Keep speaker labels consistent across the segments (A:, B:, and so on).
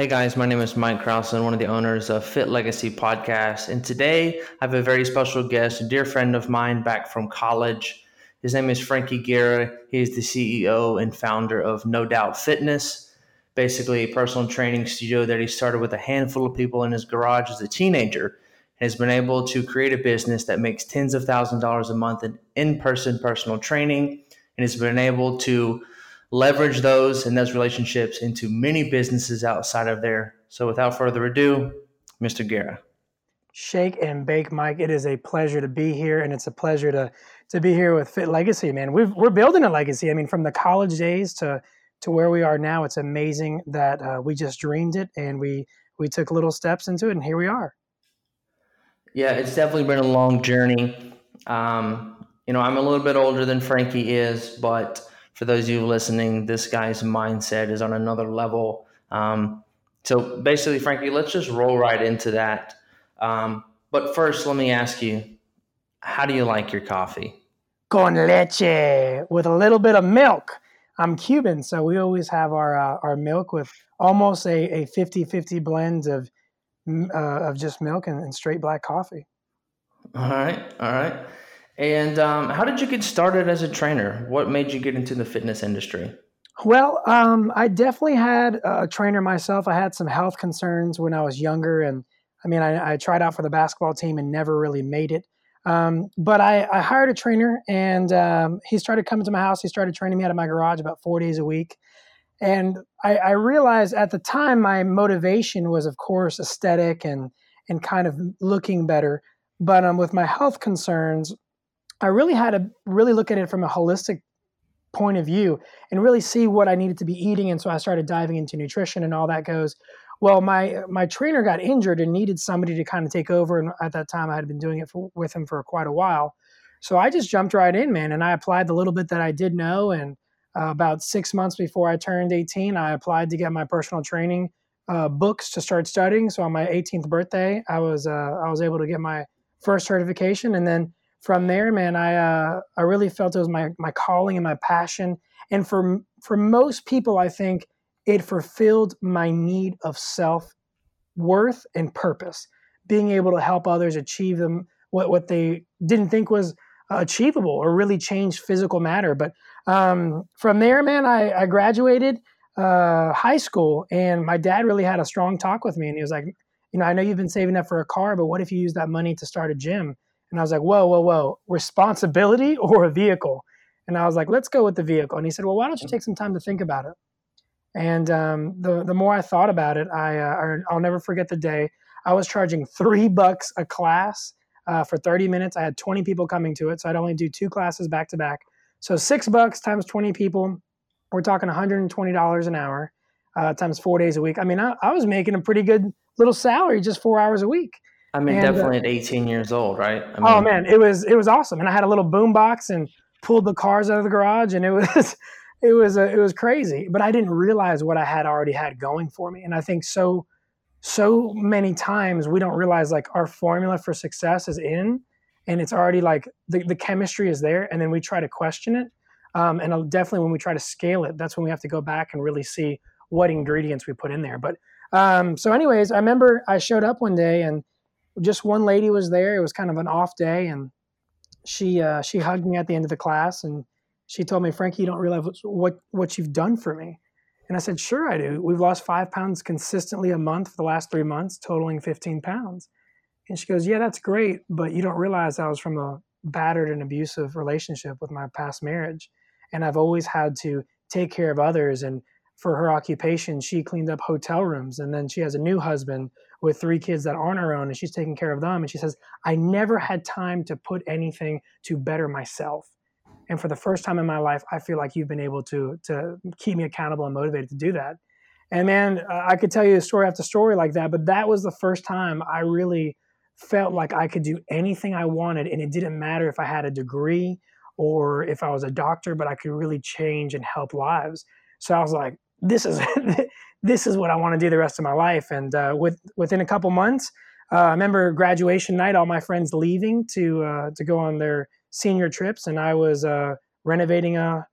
A: Hey guys, my name is Mike Krausen, one of the owners of Fit Legacy Podcast. And today I have a very special guest, a dear friend of mine back from college. His name is Frankie Guerra. He is the CEO and founder of No Doubt Fitness, basically a personal training studio that he started with a handful of people in his garage as a teenager and has been able to create a business that makes tens of thousands of dollars a month in in person personal training and has been able to leverage those and those relationships into many businesses outside of there. So without further ado, Mr. Guerra.
B: Shake and bake, Mike. It is a pleasure to be here, and it's a pleasure to to be here with Fit Legacy, man. we are building a legacy. I mean, from the college days to to where we are now, it's amazing that uh, we just dreamed it and we we took little steps into it, and here we are.
A: Yeah, it's definitely been a long journey. Um, you know, I'm a little bit older than Frankie is, but for those of you listening, this guy's mindset is on another level. Um, so basically, Frankie, let's just roll right into that. Um, but first, let me ask you, how do you like your coffee?
B: Con leche with a little bit of milk. I'm Cuban, so we always have our uh, our milk with almost a, a 50-50 blend of uh, of just milk and, and straight black coffee.
A: All right, all right. And um, how did you get started as a trainer? What made you get into the fitness industry?
B: Well, um, I definitely had a trainer myself. I had some health concerns when I was younger, and I mean, I, I tried out for the basketball team and never really made it. Um, but I, I, hired a trainer, and um, he started coming to my house. He started training me out of my garage about four days a week. And I, I realized at the time my motivation was, of course, aesthetic and and kind of looking better. But um, with my health concerns, I really had to really look at it from a holistic point of view and really see what I needed to be eating. And so I started diving into nutrition and all that goes. Well, my my trainer got injured and needed somebody to kind of take over. And at that time, I had been doing it for, with him for quite a while. So I just jumped right in, man, and I applied the little bit that I did know. And uh, about six months before I turned 18, I applied to get my personal training uh, books to start studying. So on my 18th birthday, I was uh, I was able to get my first certification, and then from there, man, I uh, I really felt it was my my calling and my passion. And for for most people, I think it fulfilled my need of self worth and purpose. Being able to help others achieve them what what they didn't think was achievable or really change physical matter. But um, from there, man, I, I graduated uh, high school, and my dad really had a strong talk with me, and he was like, you know, I know you've been saving up for a car, but what if you use that money to start a gym? And I was like, whoa, whoa, whoa, responsibility or a vehicle? And I was like, let's go with the vehicle. And he said, well, why don't you take some time to think about it? And um, the the more I thought about it, I uh, I'll never forget the day I was charging three bucks a class uh, for 30 minutes. I had 20 people coming to it, so I'd only do two classes back to back. So six bucks times 20 people, we're talking 120 dollars an hour uh, times four days a week. I mean, I, I was making a pretty good little salary just four hours a week.
A: I mean, and, definitely uh, at 18 years old, right? I
B: oh, mean, oh man, it was it was awesome, and I had a little boom box and pulled the cars out of the garage, and it was it was uh, it was crazy. But I didn't realize what I had already had going for me, and I think so so many times we don't realize like our formula for success is in, and it's already like the the chemistry is there, and then we try to question it, um, and definitely when we try to scale it, that's when we have to go back and really see what ingredients we put in there. But um, so, anyways, I remember I showed up one day and just one lady was there. It was kind of an off day, and she uh, she hugged me at the end of the class, and she told me, "Frankie, you don't realize what what you've done for me." And I said, "Sure, I do. We've lost five pounds consistently a month for the last three months, totaling 15 pounds." And she goes, "Yeah, that's great, but you don't realize I was from a battered and abusive relationship with my past marriage, and I've always had to take care of others and." For her occupation, she cleaned up hotel rooms, and then she has a new husband with three kids that aren't her own and she's taking care of them. And she says, I never had time to put anything to better myself. And for the first time in my life, I feel like you've been able to, to keep me accountable and motivated to do that. And man, I could tell you story after story like that, but that was the first time I really felt like I could do anything I wanted. And it didn't matter if I had a degree or if I was a doctor, but I could really change and help lives. So I was like, this is this is what I want to do the rest of my life. And uh, with within a couple months, uh, I remember graduation night, all my friends leaving to uh, to go on their senior trips, and I was uh, renovating a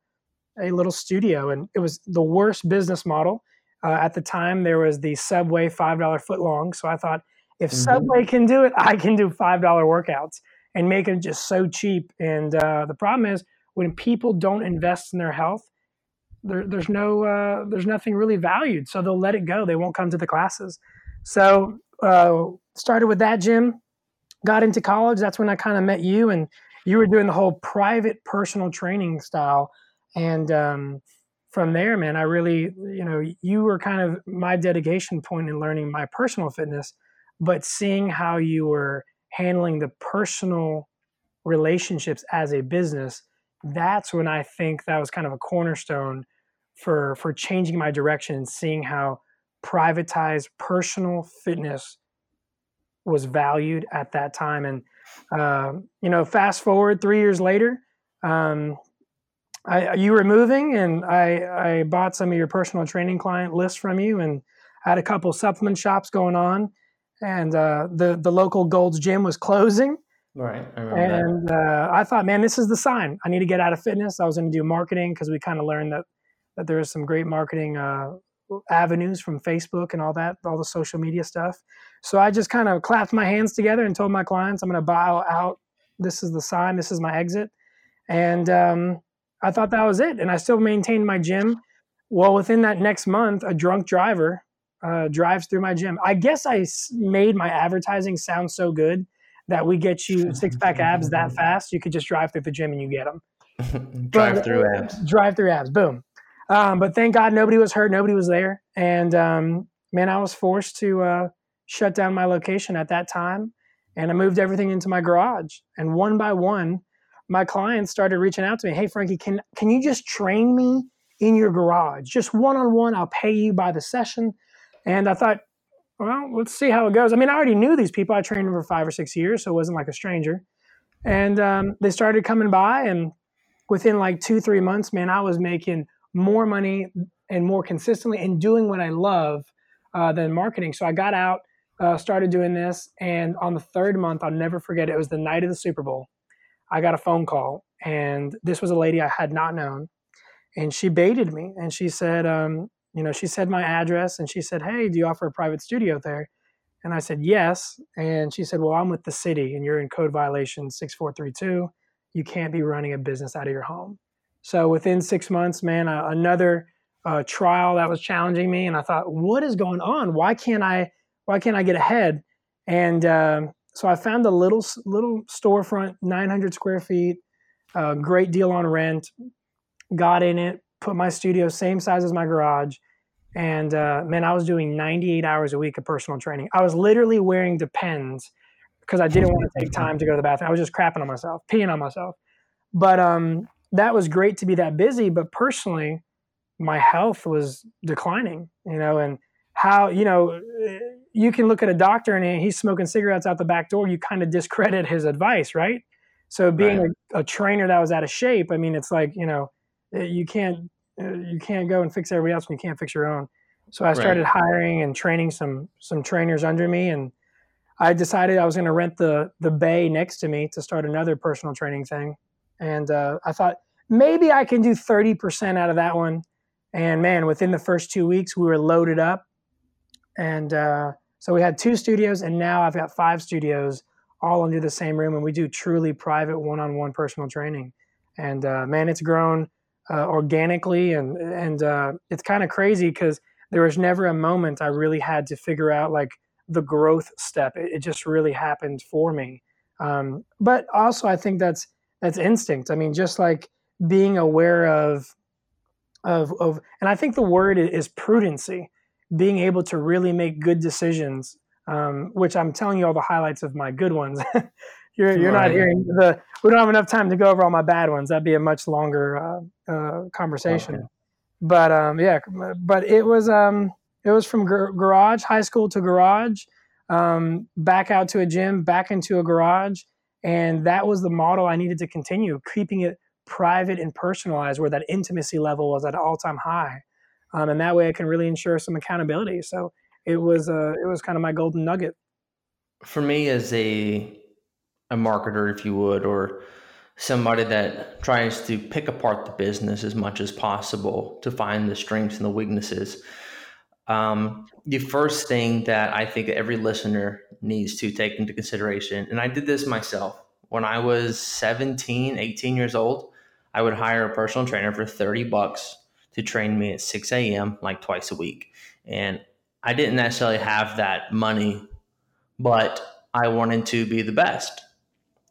B: a little studio, and it was the worst business model. Uh, at the time, there was the Subway $5 foot long. So I thought, if mm-hmm. Subway can do it, I can do $5 workouts and make them just so cheap. And uh, the problem is when people don't invest in their health, there, there's no uh, there's nothing really valued, so they'll let it go. They won't come to the classes. So uh, started with that gym, got into college. That's when I kind of met you, and you were doing the whole private personal training style. And um, from there, man, I really, you know, you were kind of my dedication point in learning my personal fitness, but seeing how you were handling the personal relationships as a business that's when I think that was kind of a cornerstone for for changing my direction and seeing how privatized personal fitness was valued at that time. And uh, you know, fast forward three years later, um, I, you were moving, and I I bought some of your personal training client lists from you, and had a couple supplement shops going on, and uh, the the local Gold's Gym was closing.
A: Right.
B: I and uh, I thought, man, this is the sign. I need to get out of fitness. I was going to do marketing because we kind of learned that that there is some great marketing uh, avenues from Facebook and all that, all the social media stuff. So I just kind of clapped my hands together and told my clients, I'm going to bow out. This is the sign. This is my exit. And um, I thought that was it. And I still maintained my gym. Well, within that next month, a drunk driver uh, drives through my gym. I guess I made my advertising sound so good that we get you six pack abs that fast, you could just drive through the gym and you get
A: them. drive through abs.
B: Drive through abs. Boom. Um, but thank God nobody was hurt. Nobody was there. And um, man, I was forced to uh, shut down my location at that time. And I moved everything into my garage. And one by one, my clients started reaching out to me. Hey, Frankie, can can you just train me in your garage, just one on one? I'll pay you by the session. And I thought, well, let's see how it goes. I mean, I already knew these people. I trained them for five or six years, so it wasn't like a stranger. And um, they started coming by, and within like two, three months, man, I was making more money and more consistently and doing what I love uh, than marketing. So I got out, uh, started doing this, and on the third month, I'll never forget. It, was the night of the Super Bowl. I got a phone call, and this was a lady I had not known, and she baited me, and she said, um, you know, she said my address and she said, Hey, do you offer a private studio there? And I said, Yes. And she said, Well, I'm with the city and you're in code violation 6432. You can't be running a business out of your home. So within six months, man, uh, another uh, trial that was challenging me. And I thought, What is going on? Why can't I? Why can't I get ahead? And um, so I found a little little storefront, 900 square feet, a great deal on rent. Got in it, put my studio same size as my garage, and uh, man, I was doing 98 hours a week of personal training. I was literally wearing Depends because I didn't want to take time to go to the bathroom. I was just crapping on myself, peeing on myself. But um, that was great to be that busy. But personally, my health was declining, you know, and how, you know, you can look at a doctor and he's smoking cigarettes out the back door. You kind of discredit his advice, right? So being right. a, a trainer that was out of shape, I mean, it's like, you know, you can't uh, you can't go and fix everybody else when you can't fix your own. So I started right. hiring and training some some trainers under me, and I decided I was going to rent the the bay next to me to start another personal training thing. And uh, I thought maybe I can do thirty percent out of that one. And man, within the first two weeks, we were loaded up, and uh, so we had two studios, and now I've got five studios all under the same room, and we do truly private one-on-one personal training. And uh, man, it's grown uh, organically, and and uh, it's kind of crazy because there was never a moment I really had to figure out like the growth step. It, it just really happened for me. Um, but also, I think that's that's instinct. I mean, just like being aware of of of, and I think the word is prudency, being able to really make good decisions. Um, which I'm telling you all the highlights of my good ones. you're you're right. not hearing the. We don't have enough time to go over all my bad ones. That'd be a much longer uh, uh, conversation. Okay. But um, yeah, but it was um, it was from gar- garage, high school to garage, um, back out to a gym, back into a garage, and that was the model I needed to continue, keeping it private and personalized, where that intimacy level was at an all time high, um, and that way I can really ensure some accountability. So it was uh, it was kind of my golden nugget.
A: For me, as a a marketer, if you would, or somebody that tries to pick apart the business as much as possible to find the strengths and the weaknesses. Um, the first thing that I think every listener needs to take into consideration, and I did this myself when I was 17, 18 years old, I would hire a personal trainer for 30 bucks to train me at 6 a.m. like twice a week. And I didn't necessarily have that money, but I wanted to be the best.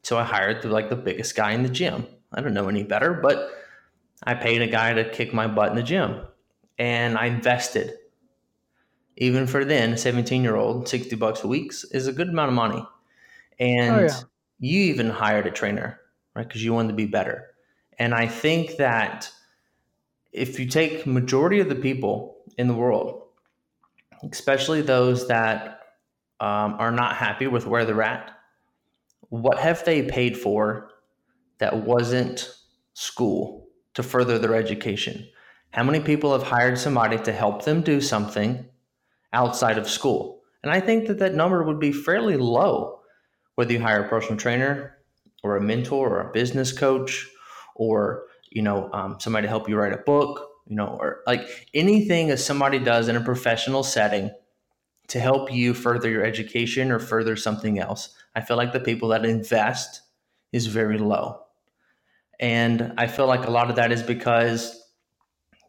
A: So I hired the, like the biggest guy in the gym. I don't know any better, but I paid a guy to kick my butt in the gym and I invested. Even for then, a 17 year old, 60 bucks a week is a good amount of money. Oh, and oh, yeah. you even hired a trainer, right? Because you wanted to be better. And I think that if you take majority of the people in the world, especially those that um, are not happy with where they're at, what have they paid for that wasn't school to further their education? How many people have hired somebody to help them do something outside of school? And I think that that number would be fairly low, whether you hire a personal trainer or a mentor or a business coach or you know um, somebody to help you write a book, you know, or like anything that somebody does in a professional setting to help you further your education or further something else. I feel like the people that invest is very low. And I feel like a lot of that is because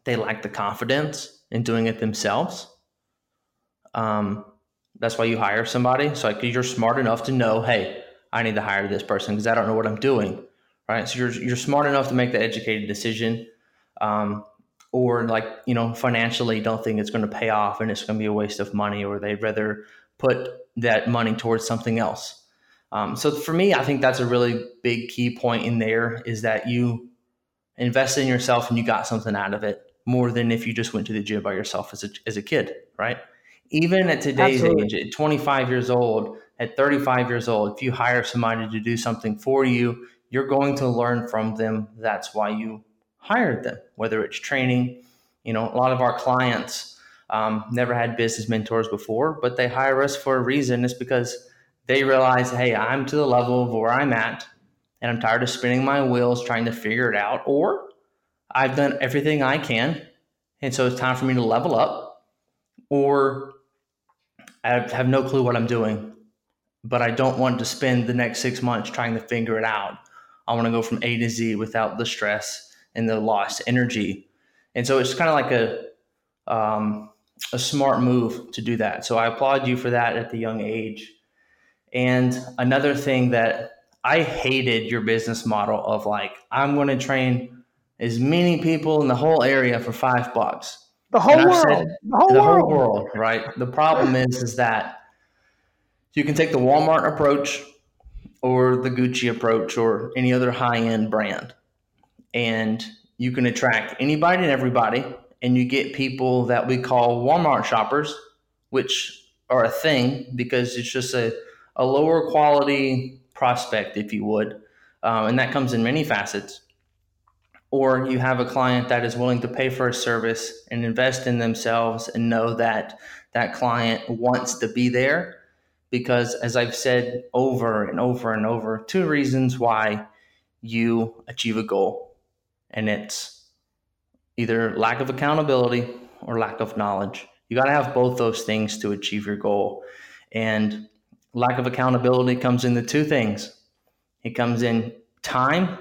A: they lack the confidence in doing it themselves. Um, that's why you hire somebody. So like you're smart enough to know, hey, I need to hire this person because I don't know what I'm doing. Right. So you're you're smart enough to make the educated decision. Um, or like you know financially don't think it's going to pay off and it's going to be a waste of money or they'd rather put that money towards something else um, so for me i think that's a really big key point in there is that you invest in yourself and you got something out of it more than if you just went to the gym by yourself as a, as a kid right even at today's Absolutely. age at 25 years old at 35 years old if you hire somebody to do something for you you're going to learn from them that's why you hired them, whether it's training. You know, a lot of our clients um, never had business mentors before, but they hire us for a reason. It's because they realize, hey, I'm to the level of where I'm at, and I'm tired of spinning my wheels trying to figure it out, or I've done everything I can, and so it's time for me to level up, or I have no clue what I'm doing, but I don't want to spend the next six months trying to figure it out. I want to go from A to Z without the stress and the lost energy. And so it's kind of like a um, a smart move to do that. So I applaud you for that at the young age. And another thing that I hated your business model of like I'm going to train as many people in the whole area for five bucks.
B: The whole world. Said,
A: the whole the world. whole world, right? The problem is, is that you can take the Walmart approach or the Gucci approach or any other high end brand and you can attract anybody and everybody and you get people that we call Walmart shoppers, which are a thing because it's just a, a lower quality prospect, if you would. Um, and that comes in many facets. Or you have a client that is willing to pay for a service and invest in themselves and know that that client wants to be there. Because, as I've said over and over and over, two reasons why you achieve a goal and it's either lack of accountability or lack of knowledge. You got to have both those things to achieve your goal. And lack of accountability comes in the two things it comes in time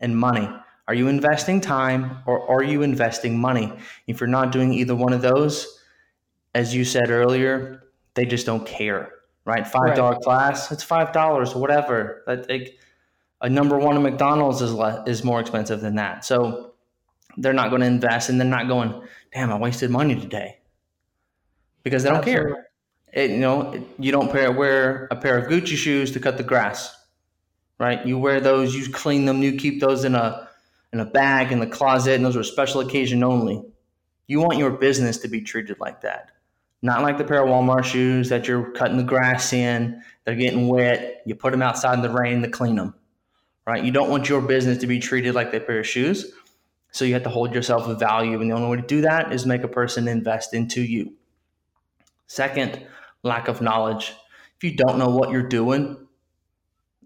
A: and money. Are you investing time or are you investing money? If you're not doing either one of those, as you said earlier, they just don't care, right? Five dollar right. class, it's five dollars, whatever. That like a number one at McDonald's is less, is more expensive than that. So they're not going to invest, and they're not going, "Damn, I wasted money today," because they don't Absolutely. care. It, you know, you don't pair, wear a pair of Gucci shoes to cut the grass, right? You wear those, you clean them, you keep those in a in a bag in the closet, and those are special occasion only. You want your business to be treated like that. Not like the pair of Walmart shoes that you're cutting the grass in, they're getting wet, you put them outside in the rain to clean them right? You don't want your business to be treated like a pair of shoes. So you have to hold yourself of value. And the only way to do that is make a person invest into you. Second, lack of knowledge. If you don't know what you're doing,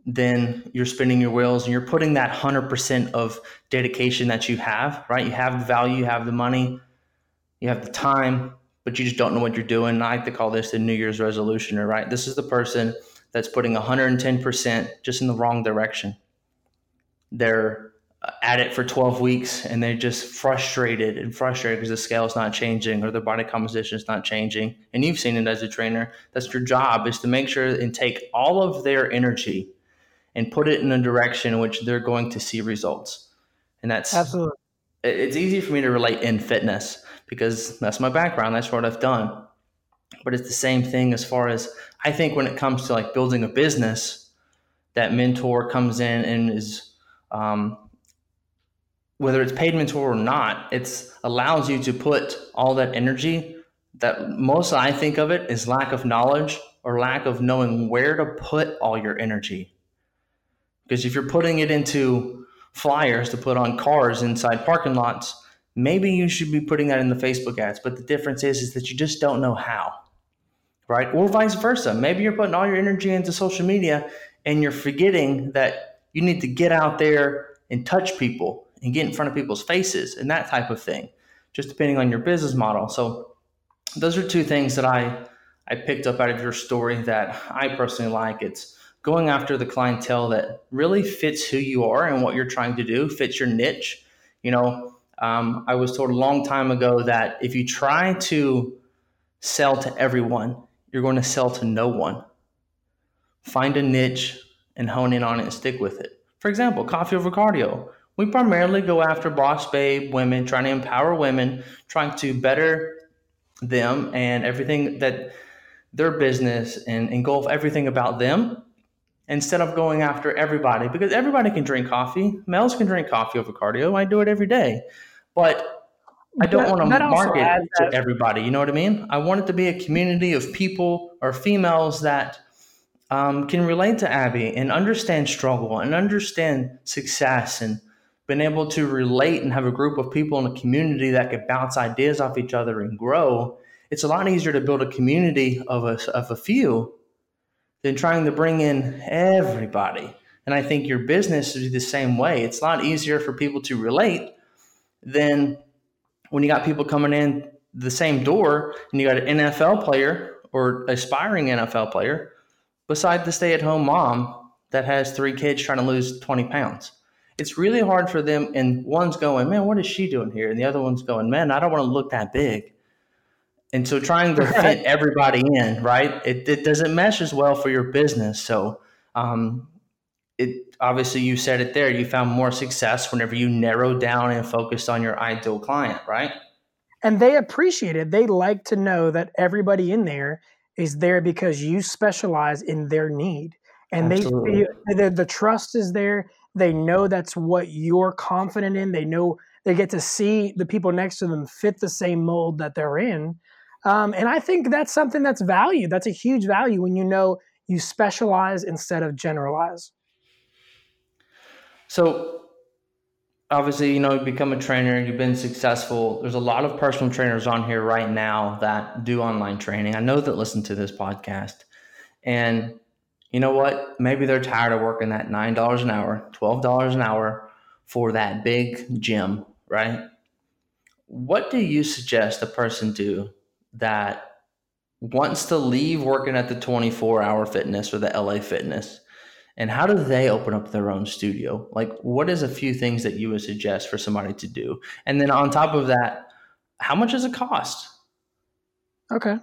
A: then you're spinning your wheels and you're putting that 100% of dedication that you have, right? You have the value, you have the money, you have the time, but you just don't know what you're doing. I like to call this the New Year's resolutioner, right? This is the person that's putting 110% just in the wrong direction. They're uh, at it for 12 weeks and they're just frustrated and frustrated because the scale is not changing or their body composition is not changing. And you've seen it as a trainer. That's your job is to make sure and take all of their energy and put it in a direction in which they're going to see results. And that's
B: absolutely.
A: It's easy for me to relate in fitness because that's my background. That's what I've done. But it's the same thing as far as I think when it comes to like building a business, that mentor comes in and is um, whether it's paid mentor or not, it allows you to put all that energy that most I think of it is lack of knowledge or lack of knowing where to put all your energy. Because if you're putting it into flyers to put on cars inside parking lots, maybe you should be putting that in the Facebook ads. But the difference is, is that you just don't know how, right? Or vice versa. Maybe you're putting all your energy into social media and you're forgetting that you need to get out there and touch people and get in front of people's faces and that type of thing, just depending on your business model. So those are two things that I I picked up out of your story that I personally like. It's going after the clientele that really fits who you are and what you're trying to do, fits your niche. You know, um, I was told a long time ago that if you try to sell to everyone, you're going to sell to no one. Find a niche and hone in on it and stick with it. For example, coffee over cardio. We primarily go after boss babe women, trying to empower women, trying to better them and everything that their business and engulf everything about them instead of going after everybody because everybody can drink coffee. Males can drink coffee over cardio. I do it every day. But I don't want to market it to everybody. You know what I mean? I want it to be a community of people or females that um, can relate to Abbey and understand struggle and understand success and been able to relate and have a group of people in a community that can bounce ideas off each other and grow, it's a lot easier to build a community of a, of a few than trying to bring in everybody. And I think your business is the same way. It's a lot easier for people to relate than when you got people coming in the same door and you got an NFL player or aspiring NFL player beside the stay at home mom that has three kids trying to lose 20 pounds it's really hard for them. And one's going, man, what is she doing here? And the other one's going, man, I don't want to look that big. And so trying to fit everybody in, right? It, it doesn't mesh as well for your business. So, um, it obviously you said it there. You found more success whenever you narrowed down and focused on your ideal client, right?
B: And they appreciate it. They like to know that everybody in there is there because you specialize in their need, and Absolutely. they the, the trust is there they know that's what you're confident in. They know they get to see the people next to them fit the same mold that they're in. Um, and I think that's something that's value. That's a huge value when you know you specialize instead of generalize.
A: So, obviously, you know, you become a trainer, you've been successful. There's a lot of personal trainers on here right now that do online training. I know that listen to this podcast. And you know what? Maybe they're tired of working that $9 an hour, $12 an hour for that big gym, right? What do you suggest a person do that wants to leave working at the 24 hour fitness or the LA fitness? And how do they open up their own studio? Like, what is a few things that you would suggest for somebody to do? And then on top of that, how much does it cost?
B: Okay.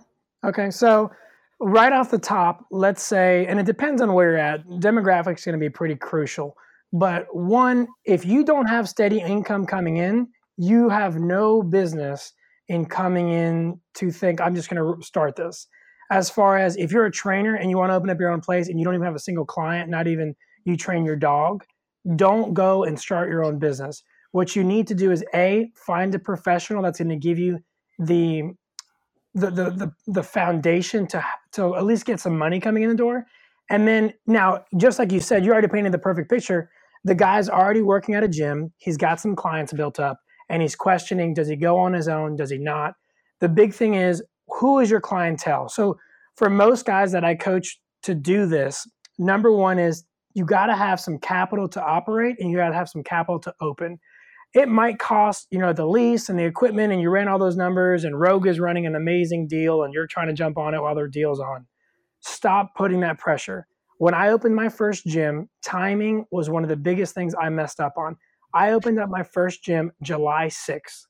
B: Okay. So, right off the top, let's say, and it depends on where you're at, demographics going to be pretty crucial. But one, if you don't have steady income coming in, you have no business in coming in to think, I'm just going to start this. As far as if you're a trainer and you want to open up your own place and you don't even have a single client, not even you train your dog, don't go and start your own business. What you need to do is A, find a professional that's going to give you the the, the the the foundation to to at least get some money coming in the door. And then now, just like you said, you already painted the perfect picture. The guy's already working at a gym. He's got some clients built up, and he's questioning: Does he go on his own? Does he not? The big thing is who is your clientele. So for most guys that I coach to do this, number one is you got to have some capital to operate, and you got to have some capital to open. it might cost, you know, the lease and the equipment and you ran all those numbers and Rogue is running an amazing deal and you're trying to jump on it while their deal's on. Stop putting that pressure. When I opened my first gym, timing was one of the biggest things I messed up on. I opened up my first gym July 6th.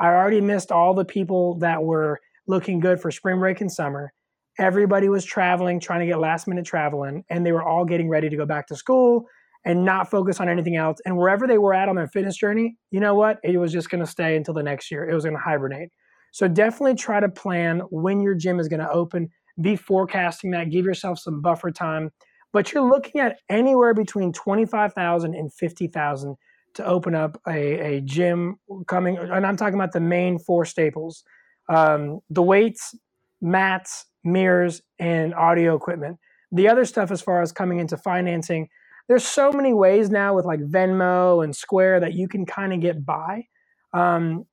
B: I already missed all the people that were looking good for spring break and summer. Everybody was traveling, trying to get last minute traveling, and they were all getting ready to go back to school and not focus on anything else. And wherever they were at on their fitness journey, you know what? It was just going to stay until the next year. It was going to hibernate. So definitely try to plan when your gym is going to open. Be forecasting that. Give yourself some buffer time. But you're looking at anywhere between 25,000 and 50,000 to open up a, a gym coming. And I'm talking about the main four staples um, the weights, mats, mirrors, and audio equipment. The other stuff, as far as coming into financing, there's so many ways now with like Venmo and Square that you can kind of get by. Um,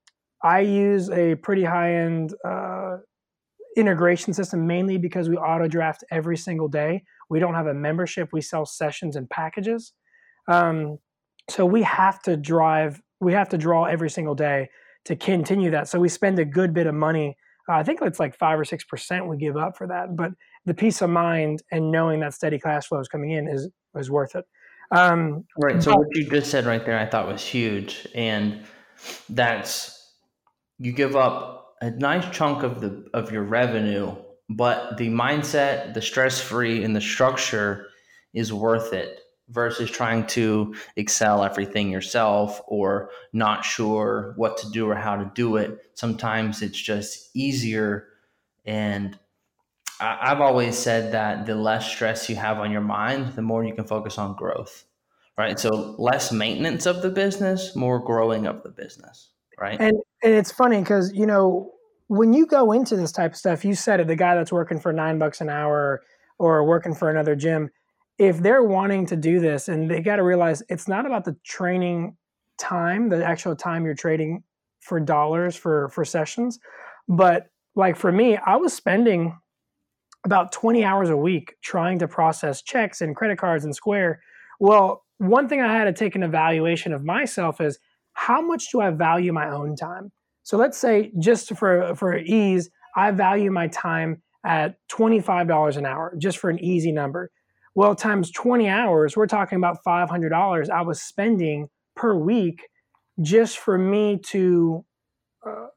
B: I use a pretty high end uh, integration system mainly because we auto draft every single day. We don't have a membership, we sell sessions and packages. Um, so we have to drive, we have to draw every single day to continue that. So we spend a good bit of money. Uh, I think it's like five or six percent we give up for that. But the peace of mind and knowing that steady cash flow is coming in is is worth it. Um,
A: right. So but, what you just said right there, I thought was huge, and that's you give up a nice chunk of the of your revenue, but the mindset, the stress free, and the structure is worth it versus trying to excel everything yourself or not sure what to do or how to do it. Sometimes it's just easier and I've always said that the less stress you have on your mind, the more you can focus on growth, right? So less maintenance of the business, more growing of the business, right?
B: And and it's funny because you know when you go into this type of stuff, you said it, the guy that's working for nine bucks an hour or working for another gym, if they're wanting to do this, and they got to realize it's not about the training time, the actual time you're trading for dollars for for sessions, but like for me, I was spending about 20 hours a week trying to process checks and credit cards and Square. Well, one thing I had to take an evaluation of myself is how much do I value my own time? So let's say just for for ease, I value my time at $25 an hour, just for an easy number. Well, times 20 hours, we're talking about $500 I was spending per week just for me to uh,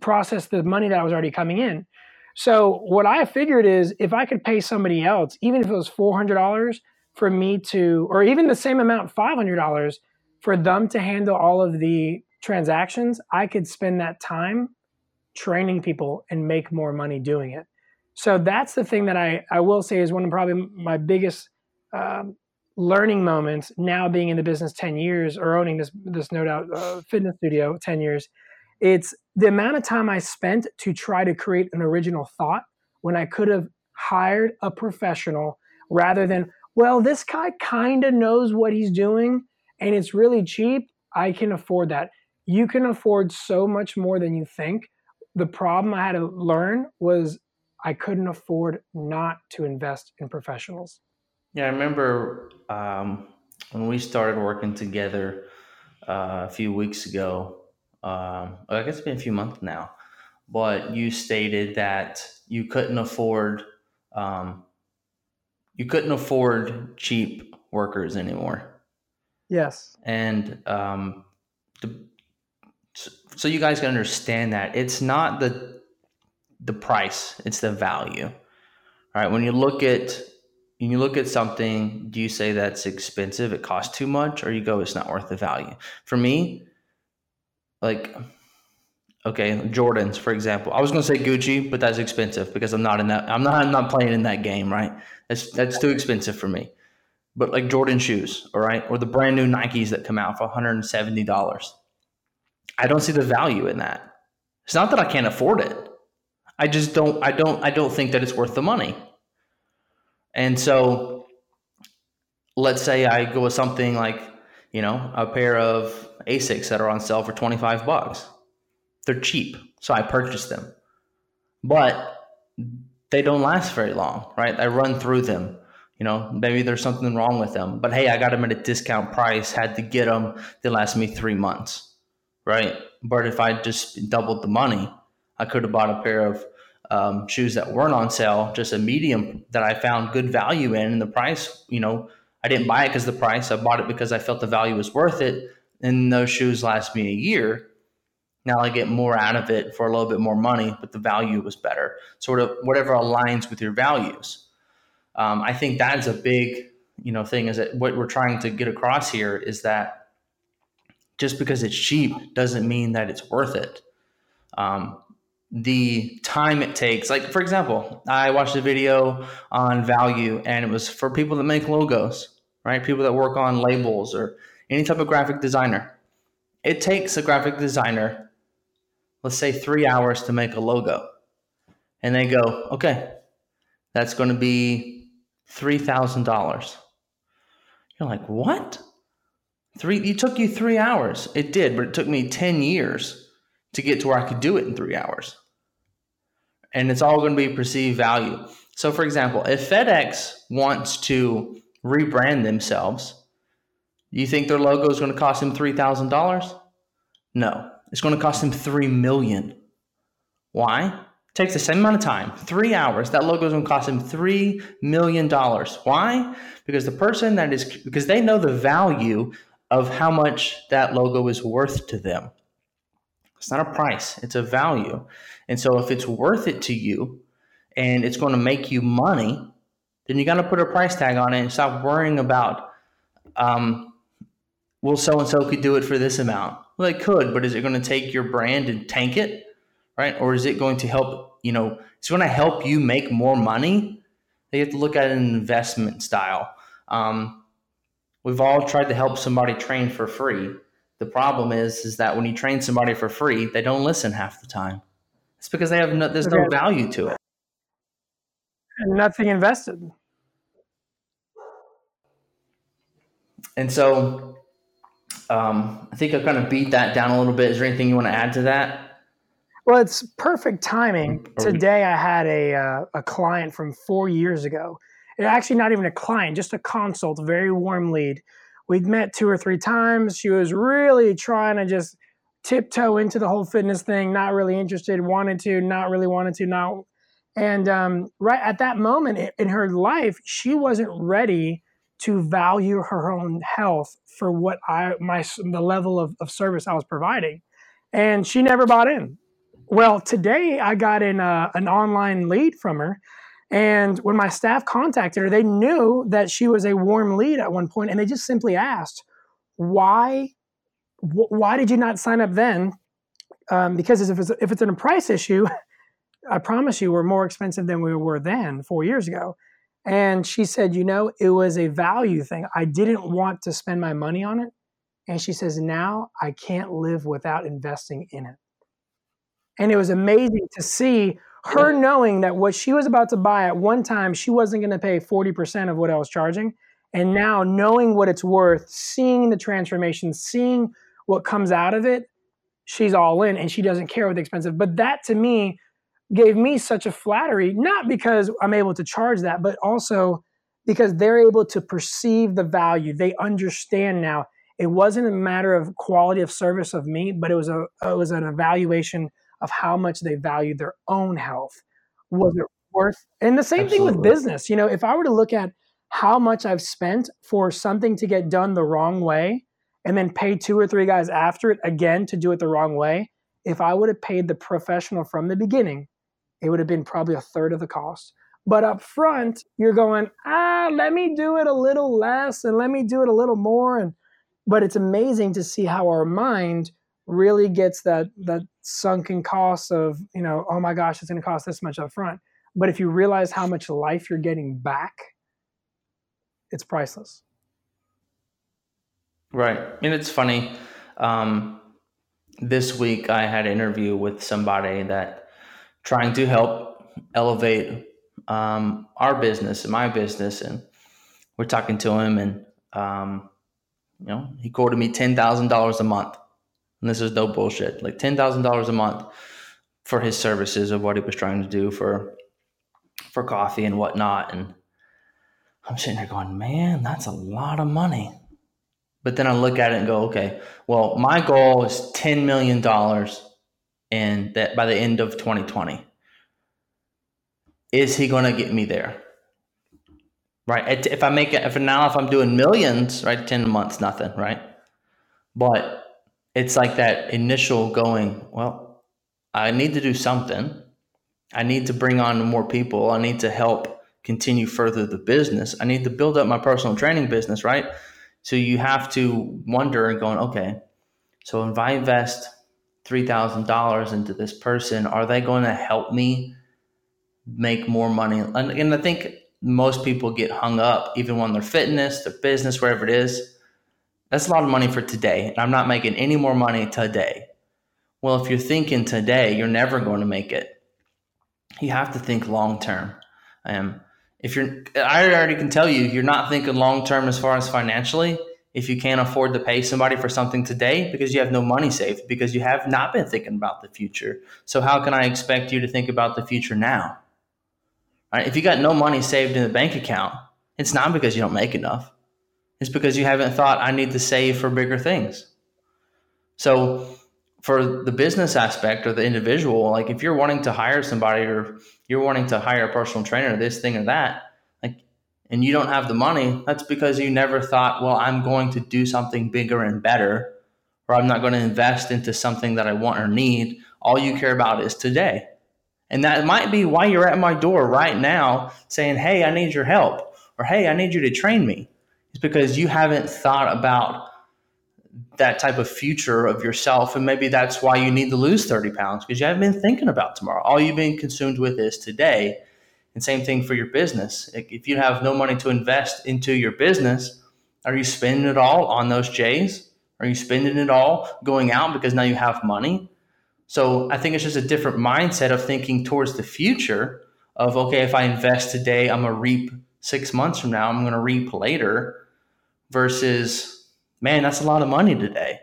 B: process the money that I was already coming in. So what I figured is if I could pay somebody else, even if it was four hundred dollars for me to, or even the same amount, five hundred dollars for them to handle all of the transactions, I could spend that time training people and make more money doing it. So that's the thing that I, I will say is one of probably my biggest um, learning moments now being in the business 10 years or owning this, this no doubt uh, fitness studio 10 years it's the amount of time I spent to try to create an original thought when I could have hired a professional rather than, well, this guy kind of knows what he's doing and it's really cheap. I can afford that. You can afford so much more than you think. The problem I had to learn was I couldn't afford not to invest in professionals.
A: Yeah, I remember um, when we started working together uh, a few weeks ago um, I guess it's been a few months now, but you stated that you couldn't afford um, you couldn't afford cheap workers anymore.
B: Yes.
A: And um, the, so you guys can understand that it's not the the price, it's the value. All right. When you look at when you look at something, do you say that's expensive? It costs too much, or you go, it's not worth the value? For me, like okay, Jordans, for example. I was gonna say Gucci, but that's expensive because I'm not in that. I'm not. I'm not playing in that game, right? That's that's too expensive for me. But like Jordan shoes, all right, or the brand new Nikes that come out for 170 dollars. I don't see the value in that. It's not that I can't afford it. I just don't. I don't. I don't think that it's worth the money. And so, let's say I go with something like you know, a pair of Asics that are on sale for 25 bucks. They're cheap, so I purchase them. But they don't last very long, right? I run through them. You know, maybe there's something wrong with them. But hey, I got them at a discount price, had to get them. They last me three months. right? But if I just doubled the money, I could have bought a pair of um, shoes that weren't on sale, just a medium that I found good value in, and the price, you know, I didn't buy it because the price. I bought it because I felt the value was worth it, and those shoes last me a year. Now I get more out of it for a little bit more money, but the value was better. Sort of whatever aligns with your values. Um, I think that is a big, you know, thing. Is that what we're trying to get across here is that just because it's cheap doesn't mean that it's worth it. Um, the time it takes, like for example, I watched a video on value, and it was for people that make logos, right? People that work on labels or any type of graphic designer. It takes a graphic designer let's say three hours to make a logo. And they go, okay, that's going to be $3,000. You're like, what? Three, it took you three hours. It did, but it took me 10 years to get to where I could do it in three hours. And it's all going to be perceived value. So, for example, if FedEx wants to rebrand themselves, you think their logo is going to cost them $3,000? No. It's going to cost them 3 million. Why? It takes the same amount of time, three hours. That logo is going to cost them three million dollars. Why? Because the person that is because they know the value of how much that logo is worth to them. It's not a price; it's a value. And so, if it's worth it to you, and it's going to make you money, then you got to put a price tag on it and stop worrying about. Um, well, so and so could do it for this amount well, it could, but is it going to take your brand and tank it, right? Or is it going to help? You know, it's going to help you make more money. You have to look at an investment style. Um, we've all tried to help somebody train for free. The problem is, is that when you train somebody for free, they don't listen half the time. It's because they have no, there's no value to it.
B: And nothing invested.
A: And so um, I think I kind of beat that down a little bit. Is there anything you want to add to that?
B: Well, it's perfect timing. Today, I had a uh, a client from four years ago. Actually not even a client, just a consult, very warm lead. We'd met two or three times. She was really trying to just tiptoe into the whole fitness thing, not really interested, wanted to, not really wanted to, not. And um, right at that moment in her life, she wasn't ready to value her own health for what I my the level of, of service I was providing, and she never bought in. Well, today I got in a, an online lead from her, and when my staff contacted her, they knew that she was a warm lead at one point, and they just simply asked, "Why, wh- why did you not sign up then?" Um, because if it's if it's a price issue, I promise you, we're more expensive than we were then four years ago. And she said, you know, it was a value thing. I didn't want to spend my money on it. And she says, now I can't live without investing in it. And it was amazing to see her knowing that what she was about to buy at one time, she wasn't going to pay 40% of what I was charging. And now knowing what it's worth, seeing the transformation, seeing what comes out of it, she's all in and she doesn't care what the expensive. But that to me gave me such a flattery, not because I'm able to charge that, but also because they're able to perceive the value. They understand now. It wasn't a matter of quality of service of me, but it was a it was an evaluation of how much they valued their own health. Was it worth? And the same Absolutely. thing with business. You know, if I were to look at how much I've spent for something to get done the wrong way, and then pay two or three guys after it again to do it the wrong way, if I would have paid the professional from the beginning it would have been probably a third of the cost. But up front, you're going, ah, let me do it a little less and let me do it a little more. And but it's amazing to see how our mind really gets that that sunken cost of, you know, oh my gosh, it's gonna cost this much up front. But if you realize how much life you're getting back, it's priceless.
A: Right. And it's funny. Um, this week I had an interview with somebody that trying to help elevate um, our business and my business. And we're talking to him, and um, you know, he quoted me ten thousand dollars a month, and this is no bullshit. Like ten thousand dollars a month for his services of what he was trying to do for for coffee and whatnot. And I'm sitting there going, man, that's a lot of money. But then I look at it and go, okay, well, my goal is $10 million and that by the end of 2020. Is he going to get me there? Right. If I make it, if now, if I'm doing millions, right, 10 months, nothing, right? But it's like that initial going, well, I need to do something. I need to bring on more people. I need to help continue further the business. I need to build up my personal training business, right? So you have to wonder and going, okay, so if I invest three thousand dollars into this person, are they going to help me make more money? And, and I think most people get hung up, even when their fitness, their business, wherever it is. That's a lot of money for today, and I'm not making any more money today. Well, if you're thinking today, you're never going to make it. You have to think long term. Um, if you're, I already can tell you, you're not thinking long term as far as financially. If you can't afford to pay somebody for something today because you have no money saved, because you have not been thinking about the future. So, how can I expect you to think about the future now? Right? If you got no money saved in the bank account, it's not because you don't make enough. It's because you haven't thought, I need to save for bigger things. So, for the business aspect or the individual, like if you're wanting to hire somebody or you're wanting to hire a personal trainer, this thing or that, like, and you don't have the money, that's because you never thought, well, I'm going to do something bigger and better, or I'm not going to invest into something that I want or need. All you care about is today. And that might be why you're at my door right now saying, hey, I need your help, or hey, I need you to train me. It's because you haven't thought about that type of future of yourself. And maybe that's why you need to lose 30 pounds because you haven't been thinking about tomorrow. All you've been consumed with is today. And same thing for your business. If you have no money to invest into your business, are you spending it all on those J's? Are you spending it all going out because now you have money? So I think it's just a different mindset of thinking towards the future of, okay, if I invest today, I'm going to reap six months from now, I'm going to reap later versus man, that's a lot of money today.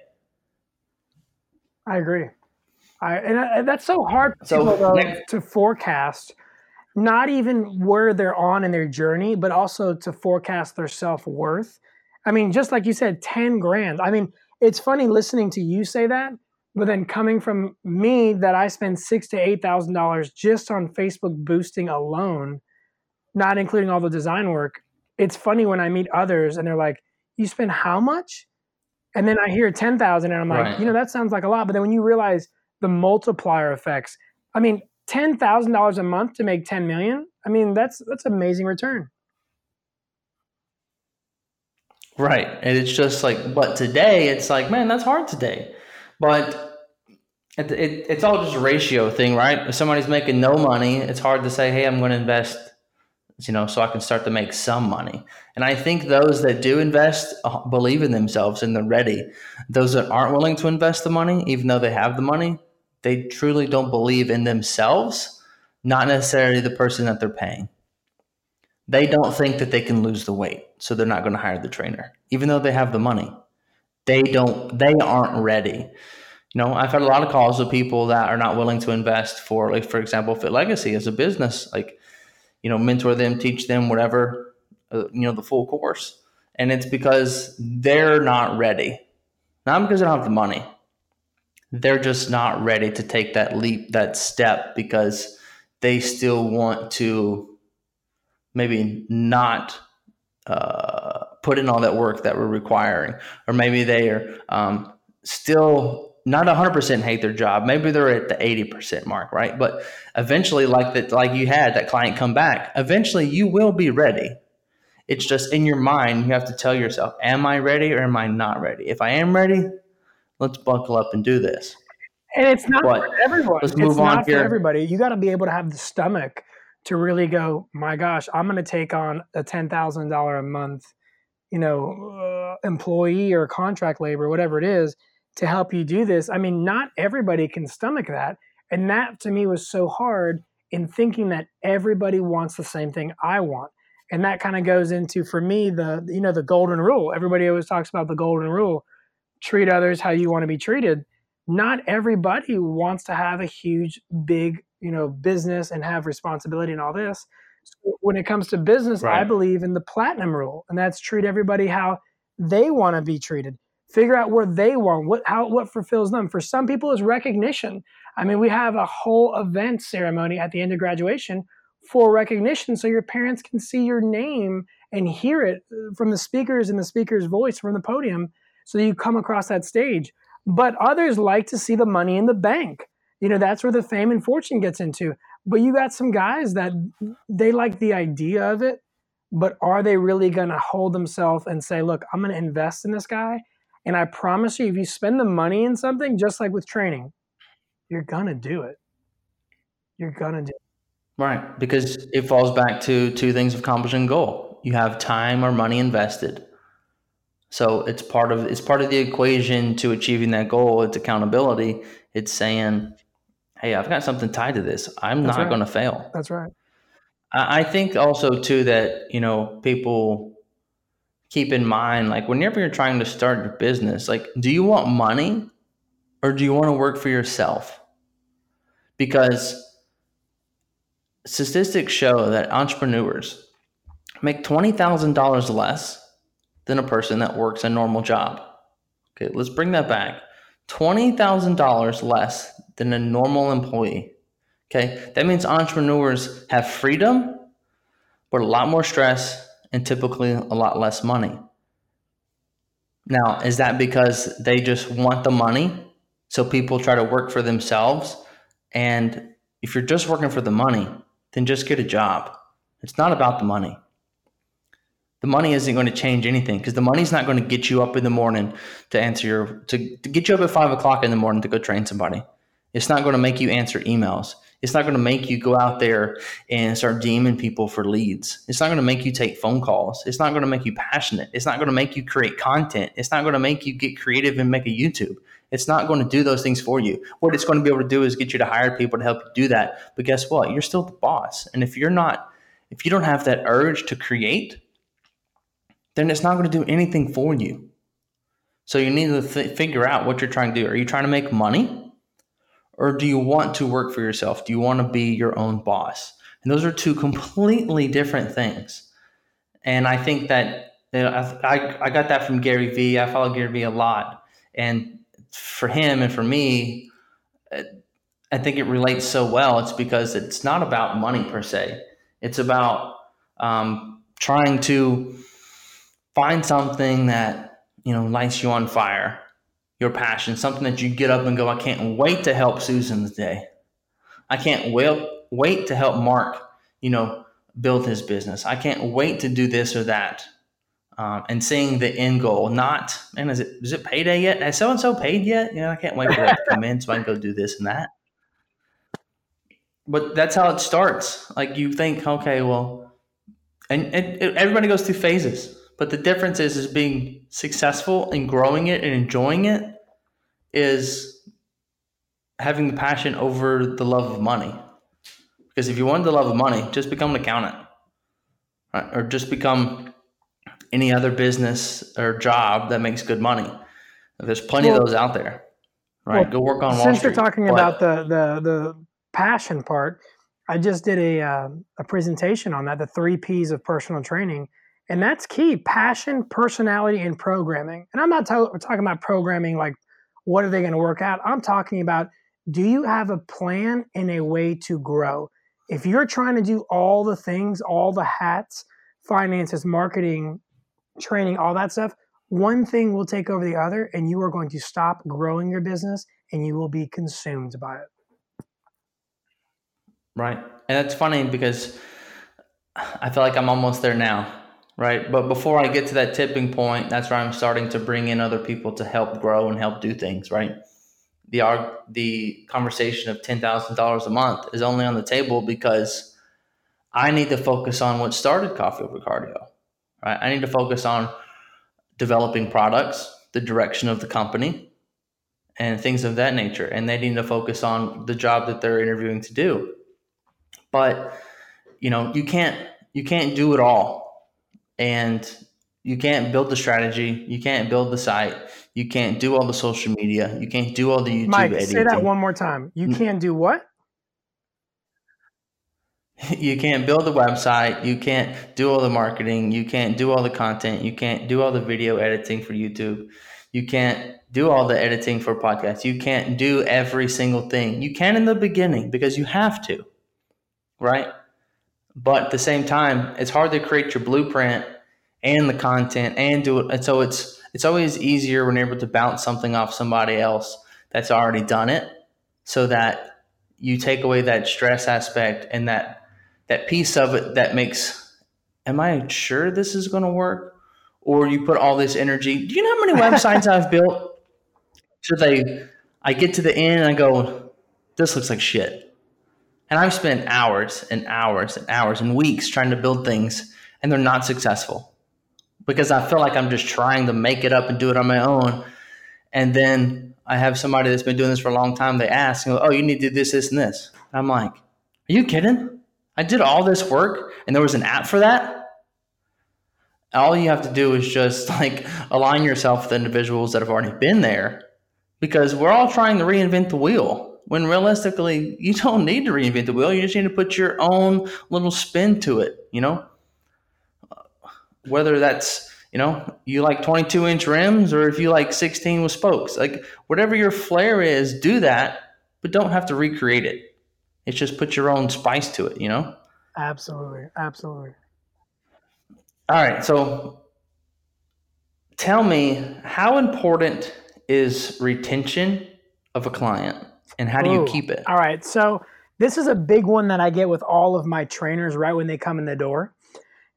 B: I agree. I and, uh, I, that's so hard for so, people though, next, to forecast. Not even where they're on in their journey, but also to forecast their self worth. I mean, just like you said, ten grand. I mean, it's funny listening to you say that, but then coming from me that I spend six to eight thousand dollars just on Facebook boosting alone, not including all the design work. It's funny when I meet others and they're like, "You spend how much?" And then I hear 10,000 and I'm like, right. you know, that sounds like a lot. But then when you realize the multiplier effects, I mean, $10,000 a month to make 10 million, I mean, that's that's amazing return.
A: Right. And it's just like, but today it's like, man, that's hard today. But it, it, it's all just a ratio thing, right? If somebody's making no money, it's hard to say, hey, I'm going to invest you know, so I can start to make some money. And I think those that do invest uh, believe in themselves and they're ready. Those that aren't willing to invest the money, even though they have the money, they truly don't believe in themselves, not necessarily the person that they're paying. They don't think that they can lose the weight, so they're not going to hire the trainer, even though they have the money. They don't. They aren't ready. You know, I've had a lot of calls with people that are not willing to invest for, like, for example, Fit Legacy as a business. Like, you know, mentor them, teach them whatever, uh, you know, the full course. And it's because they're not ready, not because they don't have the money. They're just not ready to take that leap, that step, because they still want to maybe not uh, put in all that work that we're requiring, or maybe they are um, still not 100% hate their job. Maybe they're at the 80% mark, right? But eventually, like that, like you had that client come back, eventually you will be ready. It's just in your mind, you have to tell yourself, am I ready or am I not ready? If I am ready, let's buckle up and do this.
B: And it's not but for everyone. Let's move it's on not here. for everybody. You got to be able to have the stomach to really go, my gosh, I'm going to take on a $10,000 a month, you know, uh, employee or contract labor, whatever it is to help you do this. I mean, not everybody can stomach that. And that to me was so hard in thinking that everybody wants the same thing I want. And that kind of goes into for me the you know the golden rule. Everybody always talks about the golden rule. Treat others how you want to be treated. Not everybody wants to have a huge big, you know, business and have responsibility and all this. So when it comes to business, right. I believe in the platinum rule, and that's treat everybody how they want to be treated. Figure out where they want what how what fulfills them. For some people, is recognition. I mean, we have a whole event ceremony at the end of graduation for recognition, so your parents can see your name and hear it uh, from the speakers and the speaker's voice from the podium, so you come across that stage. But others like to see the money in the bank. You know, that's where the fame and fortune gets into. But you got some guys that they like the idea of it, but are they really going to hold themselves and say, look, I'm going to invest in this guy? And I promise you, if you spend the money in something, just like with training, you're to do it. You're to do it.
A: Right. Because it falls back to two things of accomplishing goal. You have time or money invested. So it's part of it's part of the equation to achieving that goal. It's accountability. It's saying, "Hey, I've got something tied to this. I'm That's not right. going to fail."
B: That's right.
A: I think also too that you know people keep in mind like whenever you're trying to start your business, like do you want money or do you want to work for yourself? Because statistics show that entrepreneurs make twenty thousand dollars less than a person that works a normal job. Okay, let's bring that back. $20,000 less than a normal employee. Okay, that means entrepreneurs have freedom, but a lot more stress and typically a lot less money. Now, is that because they just want the money? So people try to work for themselves. And if you're just working for the money, then just get a job. It's not about the money the money isn't going to change anything because the money's not going to get you up in the morning to answer your to, to get you up at five o'clock in the morning to go train somebody it's not going to make you answer emails it's not going to make you go out there and start DMing people for leads. It's not going to make you take phone calls. It's not going to make you passionate. It's not going to make you create content. It's not going to make you get creative and make a youtube. It's not going to do those things for you. What it's going to be able to do is get you to hire people to help you do that. But guess what? You're still the boss. And if you're not if you don't have that urge to create then it's not going to do anything for you. So you need to th- figure out what you're trying to do. Are you trying to make money? Or do you want to work for yourself? Do you want to be your own boss? And those are two completely different things. And I think that you know, I, I got that from Gary Vee. I follow Gary Vee a lot. And for him and for me, I think it relates so well. It's because it's not about money per se, it's about um, trying to find something that you know lights you on fire your passion something that you get up and go i can't wait to help susan today. I can't wait, wait to help mark you know build his business. I can't wait to do this or that. Um, and seeing the end goal not man is it is it payday yet? Has so and so paid yet? You know i can't wait for that to come in so i can go do this and that. But that's how it starts. Like you think okay well and, and everybody goes through phases but the difference is, is being successful and growing it and enjoying it is having the passion over the love of money. Because if you want the love of money, just become an accountant, right? or just become any other business or job that makes good money. There's plenty well, of those out there, right? Well, Go work on Wall
B: Since
A: Street.
B: you're talking but, about the the the passion part, I just did a uh, a presentation on that, the three P's of personal training, and that's key passion, personality, and programming. And I'm not t- talking about programming like what are they going to work out. I'm talking about do you have a plan and a way to grow? If you're trying to do all the things, all the hats, finances, marketing, training, all that stuff, one thing will take over the other, and you are going to stop growing your business and you will be consumed by it.
A: Right. And it's funny because I feel like I'm almost there now right? But before I get to that tipping point, that's where I'm starting to bring in other people to help grow and help do things, right? The the conversation of ten thousand dollars a month is only on the table because I need to focus on what started Coffee Over Cardio, right? I need to focus on developing products, the direction of the company, and things of that nature. And they need to focus on the job that they're interviewing to do. But you know, you can't you can't do it all and you can't build the strategy, you can't build the site, you can't do all the social media, you can't do all the YouTube
B: Mike,
A: editing.
B: say that one more time. You mm. can't do what?
A: you can't build a website, you can't do all the marketing, you can't do all the content, you can't do all the video editing for YouTube, you can't do all the editing for podcasts, you can't do every single thing. You can in the beginning because you have to, right? But at the same time, it's hard to create your blueprint and the content and do it. And so it's it's always easier when you're able to bounce something off somebody else that's already done it so that you take away that stress aspect and that that piece of it that makes am I sure this is going to work? Or you put all this energy. Do you know how many websites I've built? So they I get to the end and I go, this looks like shit. And I've spent hours and hours and hours and weeks trying to build things and they're not successful because I feel like I'm just trying to make it up and do it on my own. And then I have somebody that's been doing this for a long time. They ask, "Oh, you need to do this, this, and this." And I'm like, "Are you kidding? I did all this work, and there was an app for that." All you have to do is just like align yourself with individuals that have already been there, because we're all trying to reinvent the wheel. When realistically, you don't need to reinvent the wheel. You just need to put your own little spin to it. You know, whether that's you know you like 22 inch rims or if you like 16 with spokes like whatever your flair is do that but don't have to recreate it it's just put your own spice to it you know
B: absolutely absolutely
A: all right so tell me how important is retention of a client and how do you keep it
B: all right so this is a big one that i get with all of my trainers right when they come in the door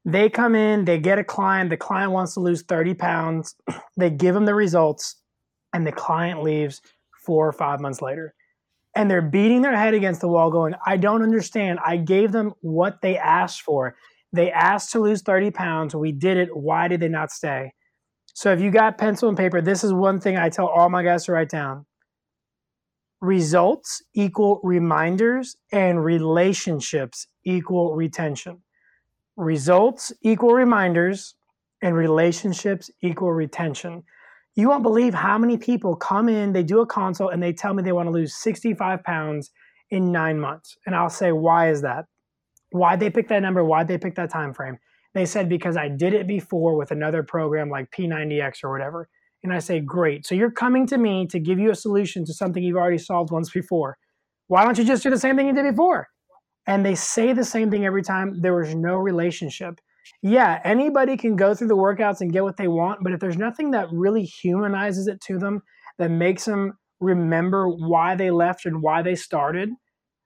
B: they come in, they get a client, the client wants to lose 30 pounds, they give them the results, and the client leaves four or five months later. And they're beating their head against the wall, going, I don't understand. I gave them what they asked for. They asked to lose 30 pounds. We did it. Why did they not stay? So if you got pencil and paper, this is one thing I tell all my guys to write down. Results equal reminders, and relationships equal retention. Results equal reminders, and relationships equal retention. You won't believe how many people come in, they do a consult, and they tell me they want to lose 65 pounds in nine months. And I'll say, why is that? Why'd they pick that number? Why'd they pick that time frame? They said, because I did it before with another program like P90X or whatever. And I say, great. So you're coming to me to give you a solution to something you've already solved once before. Why don't you just do the same thing you did before? and they say the same thing every time. There was no relationship. Yeah, anybody can go through the workouts and get what they want, but if there's nothing that really humanizes it to them, that makes them remember why they left and why they started,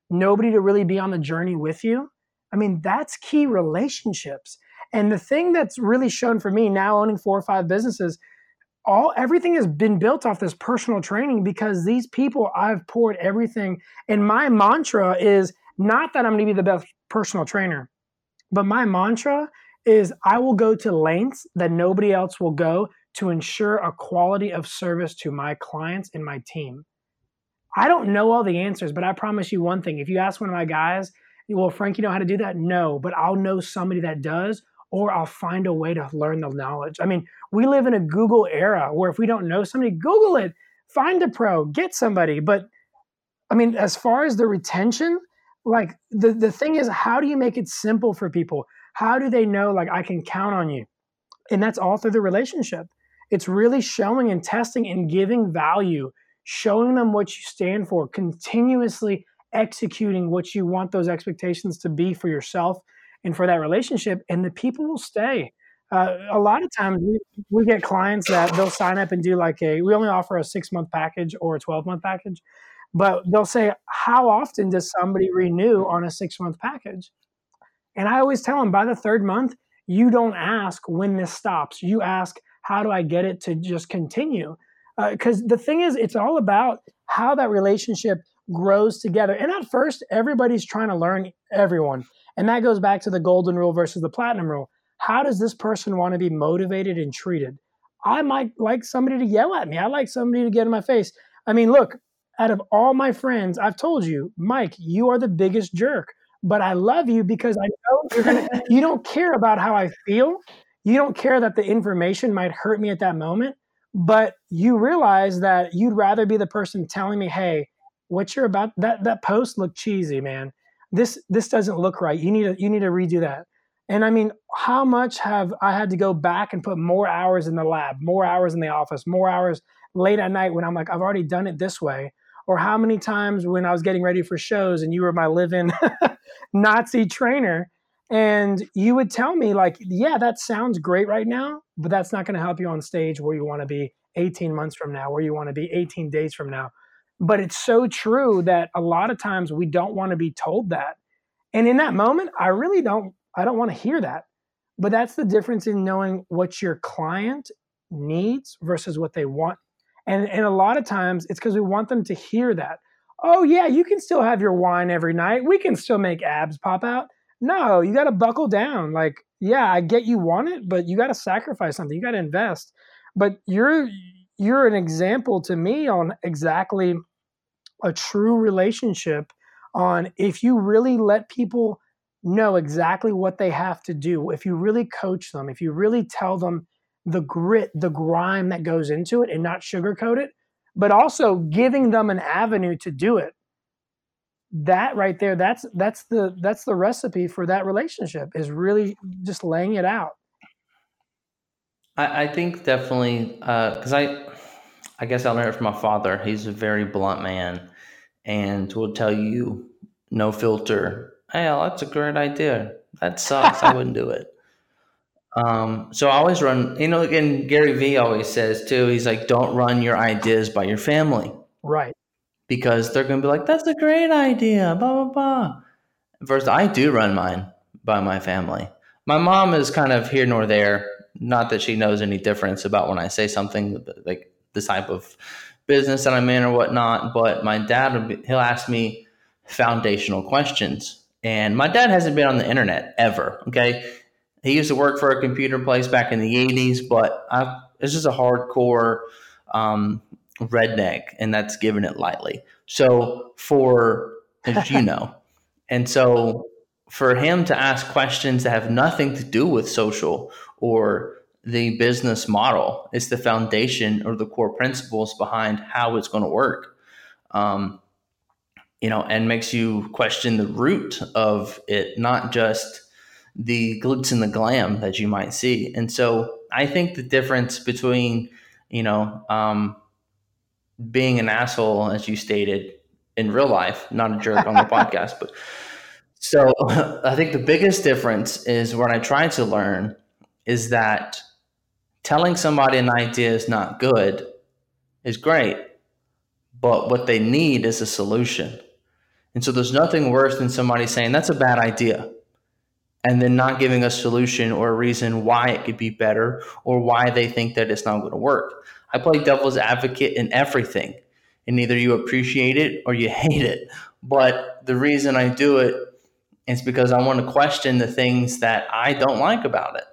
B: nobody to really be on the journey with you. I mean, that's key relationships. And the thing that's really shown for me now owning four or five businesses, all everything has been built off this personal training because these people I've poured everything. And my mantra is not that I'm going to be the best personal trainer, but my mantra is I will go to lengths that nobody else will go to ensure a quality of service to my clients and my team. I don't know all the answers, but I promise you one thing. If you ask one of my guys, well, Frank, you know how to do that? No, but I'll know somebody that does, or I'll find a way to learn the knowledge. I mean, we live in a Google era where if we don't know somebody, Google it, find a pro, get somebody. But I mean, as far as the retention, like the, the thing is how do you make it simple for people how do they know like i can count on you and that's all through the relationship it's really showing and testing and giving value showing them what you stand for continuously executing what you want those expectations to be for yourself and for that relationship and the people will stay uh, a lot of times we, we get clients that they'll sign up and do like a we only offer a six month package or a 12 month package but they'll say, How often does somebody renew on a six month package? And I always tell them by the third month, you don't ask when this stops. You ask, How do I get it to just continue? Because uh, the thing is, it's all about how that relationship grows together. And at first, everybody's trying to learn everyone. And that goes back to the golden rule versus the platinum rule. How does this person want to be motivated and treated? I might like somebody to yell at me. I like somebody to get in my face. I mean, look, out of all my friends, I've told you, Mike, you are the biggest jerk. But I love you because I know you're gonna, you don't care about how I feel. You don't care that the information might hurt me at that moment. But you realize that you'd rather be the person telling me, hey, what you're about that that post looked cheesy, man. This this doesn't look right. You need to you need to redo that. And I mean, how much have I had to go back and put more hours in the lab, more hours in the office, more hours late at night when I'm like, I've already done it this way? Or how many times when I was getting ready for shows and you were my live-in Nazi trainer and you would tell me like, yeah, that sounds great right now, but that's not going to help you on stage where you want to be 18 months from now, where you want to be 18 days from now. But it's so true that a lot of times we don't want to be told that. And in that moment, I really don't I don't want to hear that. But that's the difference in knowing what your client needs versus what they want. And and a lot of times it's because we want them to hear that. Oh yeah, you can still have your wine every night. We can still make abs pop out. No, you got to buckle down. Like, yeah, I get you want it, but you got to sacrifice something. You got to invest. But you're you're an example to me on exactly a true relationship on if you really let people know exactly what they have to do, if you really coach them, if you really tell them the grit, the grime that goes into it and not sugarcoat it, but also giving them an avenue to do it. That right there, that's that's the that's the recipe for that relationship is really just laying it out.
A: I, I think definitely because uh, I I guess I learned it from my father. He's a very blunt man and will tell you no filter. Hey, that's a great idea. That sucks. I wouldn't do it. Um, so I always run, you know, and Gary Vee always says too, he's like, don't run your ideas by your family.
B: Right.
A: Because they're going to be like, that's a great idea, blah, blah, blah. First, I do run mine by my family. My mom is kind of here nor there. Not that she knows any difference about when I say something like the type of business that I'm in or whatnot. But my dad, he'll ask me foundational questions. And my dad hasn't been on the internet ever. Okay. He used to work for a computer place back in the 80s, but I, this is a hardcore um, redneck, and that's giving it lightly. So, for, as you know, and so for him to ask questions that have nothing to do with social or the business model. It's the foundation or the core principles behind how it's going to work. Um, you know, and makes you question the root of it, not just the glitz and the glam that you might see. And so I think the difference between, you know, um, being an asshole, as you stated in real life, not a jerk on the podcast, but so I think the biggest difference is when I try to learn is that telling somebody an idea is not good is great, but what they need is a solution. And so there's nothing worse than somebody saying that's a bad idea and then not giving a solution or a reason why it could be better or why they think that it's not going to work. I play devil's advocate in everything. And either you appreciate it or you hate it. But the reason I do it is because I want to question the things that I don't like about it.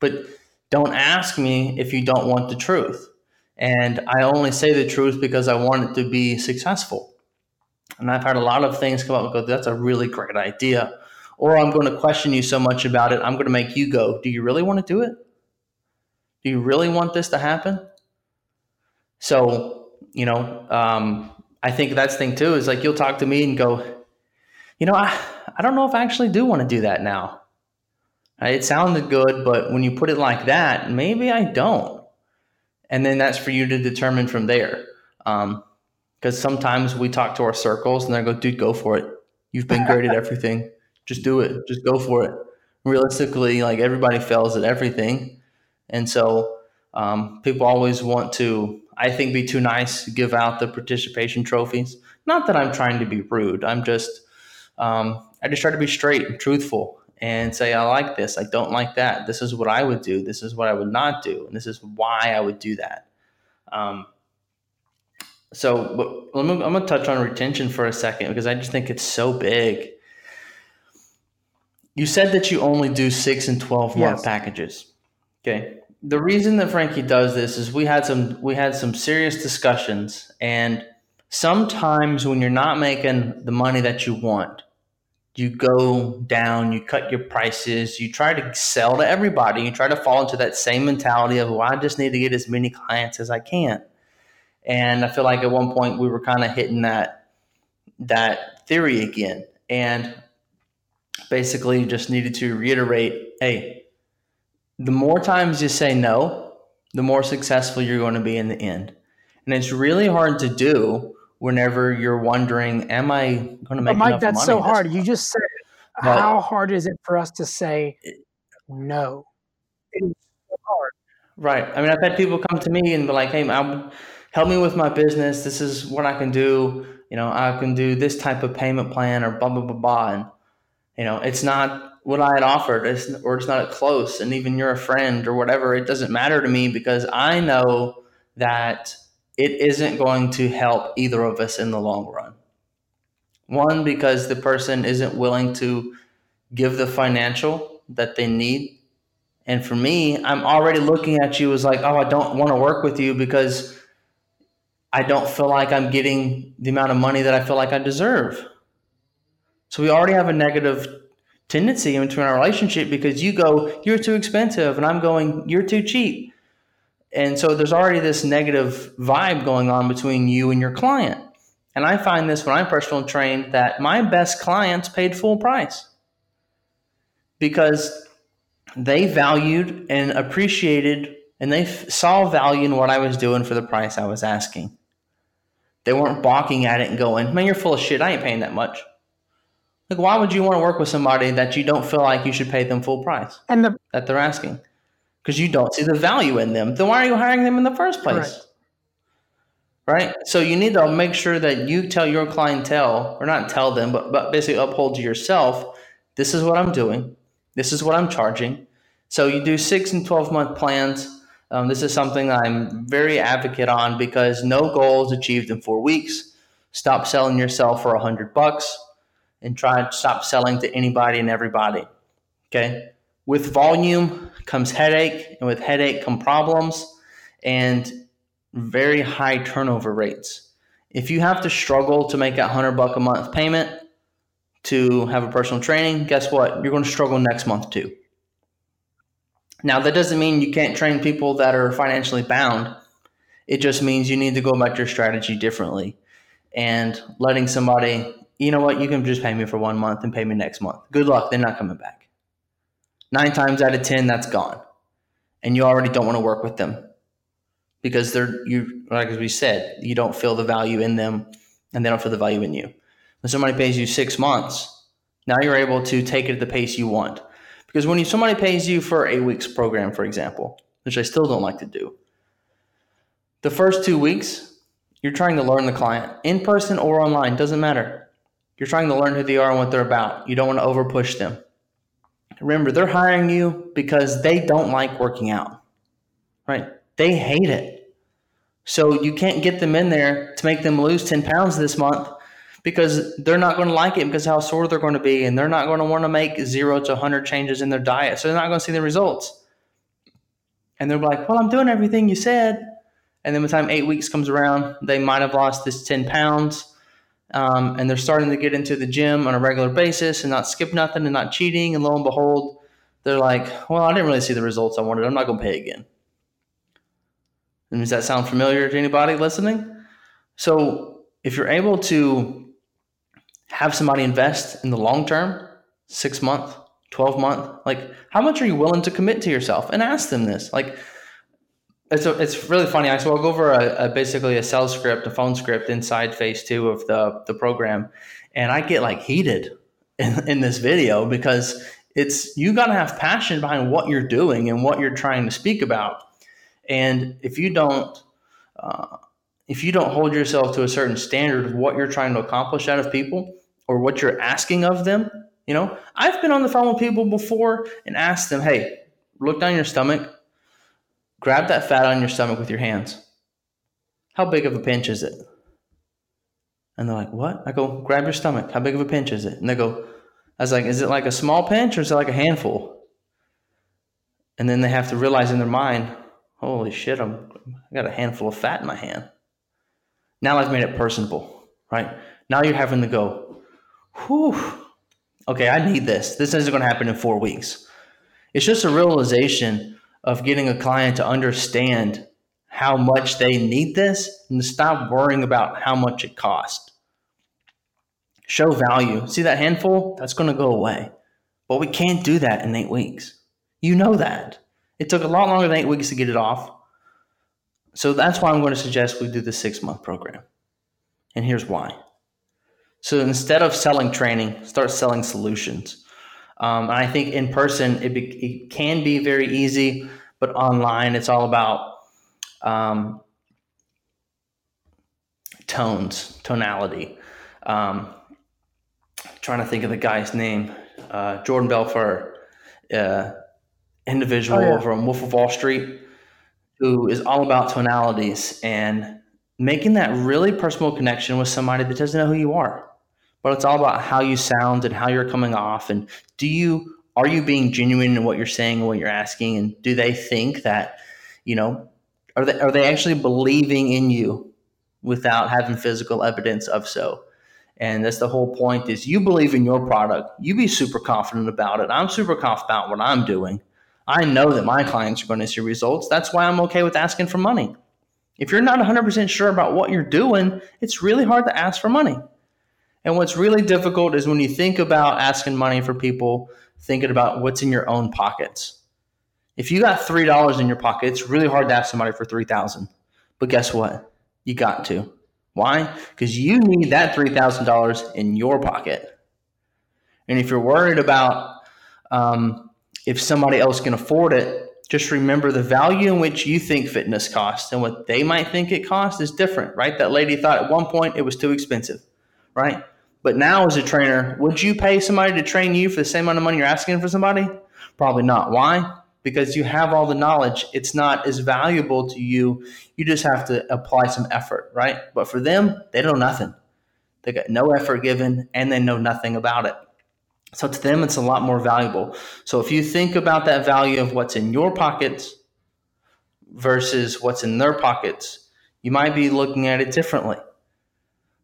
A: But don't ask me if you don't want the truth. And I only say the truth because I want it to be successful. And I've had a lot of things come up and go, that's a really great idea. Or I'm going to question you so much about it, I'm going to make you go, do you really want to do it? Do you really want this to happen? So, you know, um, I think that's thing too is like you'll talk to me and go, you know, I, I don't know if I actually do want to do that now. It sounded good, but when you put it like that, maybe I don't. And then that's for you to determine from there. Because um, sometimes we talk to our circles and they go, dude, go for it. You've been great at everything. Just do it. Just go for it. Realistically, like everybody fails at everything. And so um, people always want to, I think, be too nice, give out the participation trophies. Not that I'm trying to be rude. I'm just, um, I just try to be straight and truthful and say, I like this, I don't like that. This is what I would do. This is what I would not do. And this is why I would do that. Um, so I'm going to touch on retention for a second because I just think it's so big. You said that you only do six and 12 month yes. packages. Okay. The reason that Frankie does this is we had some, we had some serious discussions and sometimes when you're not making the money that you want, you go down, you cut your prices, you try to sell to everybody, you try to fall into that same mentality of, well, I just need to get as many clients as I can. And I feel like at one point we were kind of hitting that that theory again. and basically just needed to reiterate hey, the more times you say no, the more successful you're going to be in the end. And it's really hard to do whenever you're wondering, am I going to make but Mike, enough
B: that's
A: money
B: so hard. You just said, but, how hard is it for us to say no? It is
A: so hard. Right. I mean, I've had people come to me and be like, hey, I'm, help me with my business. This is what I can do. You know, I can do this type of payment plan or blah, blah, blah, blah. And, you know, it's not what I had offered it's, or it's not close. And even you're a friend or whatever, it doesn't matter to me because I know that it isn't going to help either of us in the long run. One, because the person isn't willing to give the financial that they need. And for me, I'm already looking at you as like, oh, I don't want to work with you because I don't feel like I'm getting the amount of money that I feel like I deserve. So we already have a negative tendency in between our relationship because you go, you're too expensive, and I'm going, you're too cheap. And so there's already this negative vibe going on between you and your client. And I find this when I'm personal trained that my best clients paid full price because they valued and appreciated and they f- saw value in what I was doing for the price I was asking. They weren't balking at it and going, man, you're full of shit. I ain't paying that much. Like, why would you want to work with somebody that you don't feel like you should pay them full price
B: and the,
A: that they're asking? Because you don't see the value in them. Then why are you hiring them in the first place? Right. right? So you need to make sure that you tell your clientele, or not tell them, but, but basically uphold to yourself this is what I'm doing, this is what I'm charging. So you do six and 12 month plans. Um, this is something I'm very advocate on because no goal is achieved in four weeks. Stop selling yourself for a hundred bucks and try to stop selling to anybody and everybody. Okay. With volume comes headache, and with headache come problems and very high turnover rates. If you have to struggle to make a 100 buck a month payment to have a personal training, guess what? You're going to struggle next month too. Now, that doesn't mean you can't train people that are financially bound. It just means you need to go about your strategy differently and letting somebody, you know what, you can just pay me for one month and pay me next month. Good luck, they're not coming back nine times out of 10, that's gone. And you already don't want to work with them because they're, you, like as we said, you don't feel the value in them and they don't feel the value in you. When somebody pays you six months, now you're able to take it at the pace you want. Because when you, somebody pays you for a week's program, for example, which I still don't like to do, the first two weeks, you're trying to learn the client in person or online, doesn't matter. You're trying to learn who they are and what they're about. You don't want to overpush them. Remember, they're hiring you because they don't like working out, right? They hate it. So you can't get them in there to make them lose 10 pounds this month because they're not going to like it because how sore they're going to be and they're not going to want to make zero to 100 changes in their diet. So they're not going to see the results. And they're like, well, I'm doing everything you said. And then by the time eight weeks comes around, they might have lost this 10 pounds um, and they're starting to get into the gym on a regular basis and not skip nothing and not cheating. And lo and behold, they're like, well, I didn't really see the results I wanted. I'm not going to pay again. And does that sound familiar to anybody listening? So if you're able to have somebody invest in the long term, six month, 12 month, like how much are you willing to commit to yourself? And ask them this. Like, it's a, it's really funny. I so I'll go over a, a, basically a sales script, a phone script inside phase two of the the program, and I get like heated in, in this video because it's you got to have passion behind what you're doing and what you're trying to speak about, and if you don't. Uh, if you don't hold yourself to a certain standard of what you're trying to accomplish out of people or what you're asking of them, you know, I've been on the phone with people before and asked them, "Hey, look down your stomach Grab that fat on your stomach with your hands. How big of a pinch is it? And they're like, What? I go, Grab your stomach. How big of a pinch is it? And they go, I was like, Is it like a small pinch or is it like a handful? And then they have to realize in their mind, Holy shit, I'm, I got a handful of fat in my hand. Now I've made it personable, right? Now you're having to go, Whew, okay, I need this. This isn't going to happen in four weeks. It's just a realization of getting a client to understand how much they need this and to stop worrying about how much it costs. show value. See that handful? That's going to go away. But we can't do that in eight weeks. You know that. It took a lot longer than eight weeks to get it off. So that's why I'm going to suggest we do the six month program. And here's why. So instead of selling training, start selling solutions. Um, and I think in person, it, be, it can be very easy, but online, it's all about um, tones, tonality. Um, trying to think of the guy's name, uh, Jordan Belfort, uh, individual oh, yeah. from Wolf of Wall Street, who is all about tonalities and making that really personal connection with somebody that doesn't know who you are. But it's all about how you sound and how you're coming off, and do you are you being genuine in what you're saying and what you're asking, and do they think that you know are they are they actually believing in you without having physical evidence of so? And that's the whole point is you believe in your product. You be super confident about it. I'm super confident about what I'm doing. I know that my clients are going to see results. That's why I'm okay with asking for money. If you're not 100% sure about what you're doing, it's really hard to ask for money. And what's really difficult is when you think about asking money for people, thinking about what's in your own pockets. If you got $3 in your pocket, it's really hard to ask somebody for 3000 But guess what? You got to. Why? Because you need that $3,000 in your pocket. And if you're worried about um, if somebody else can afford it, just remember the value in which you think fitness costs and what they might think it costs is different, right? That lady thought at one point it was too expensive, right? But now, as a trainer, would you pay somebody to train you for the same amount of money you're asking for somebody? Probably not. Why? because you have all the knowledge. It's not as valuable to you. You just have to apply some effort, right? But for them, they know nothing. They got no effort given and they know nothing about it. So to them, it's a lot more valuable. So if you think about that value of what's in your pockets versus what's in their pockets, you might be looking at it differently.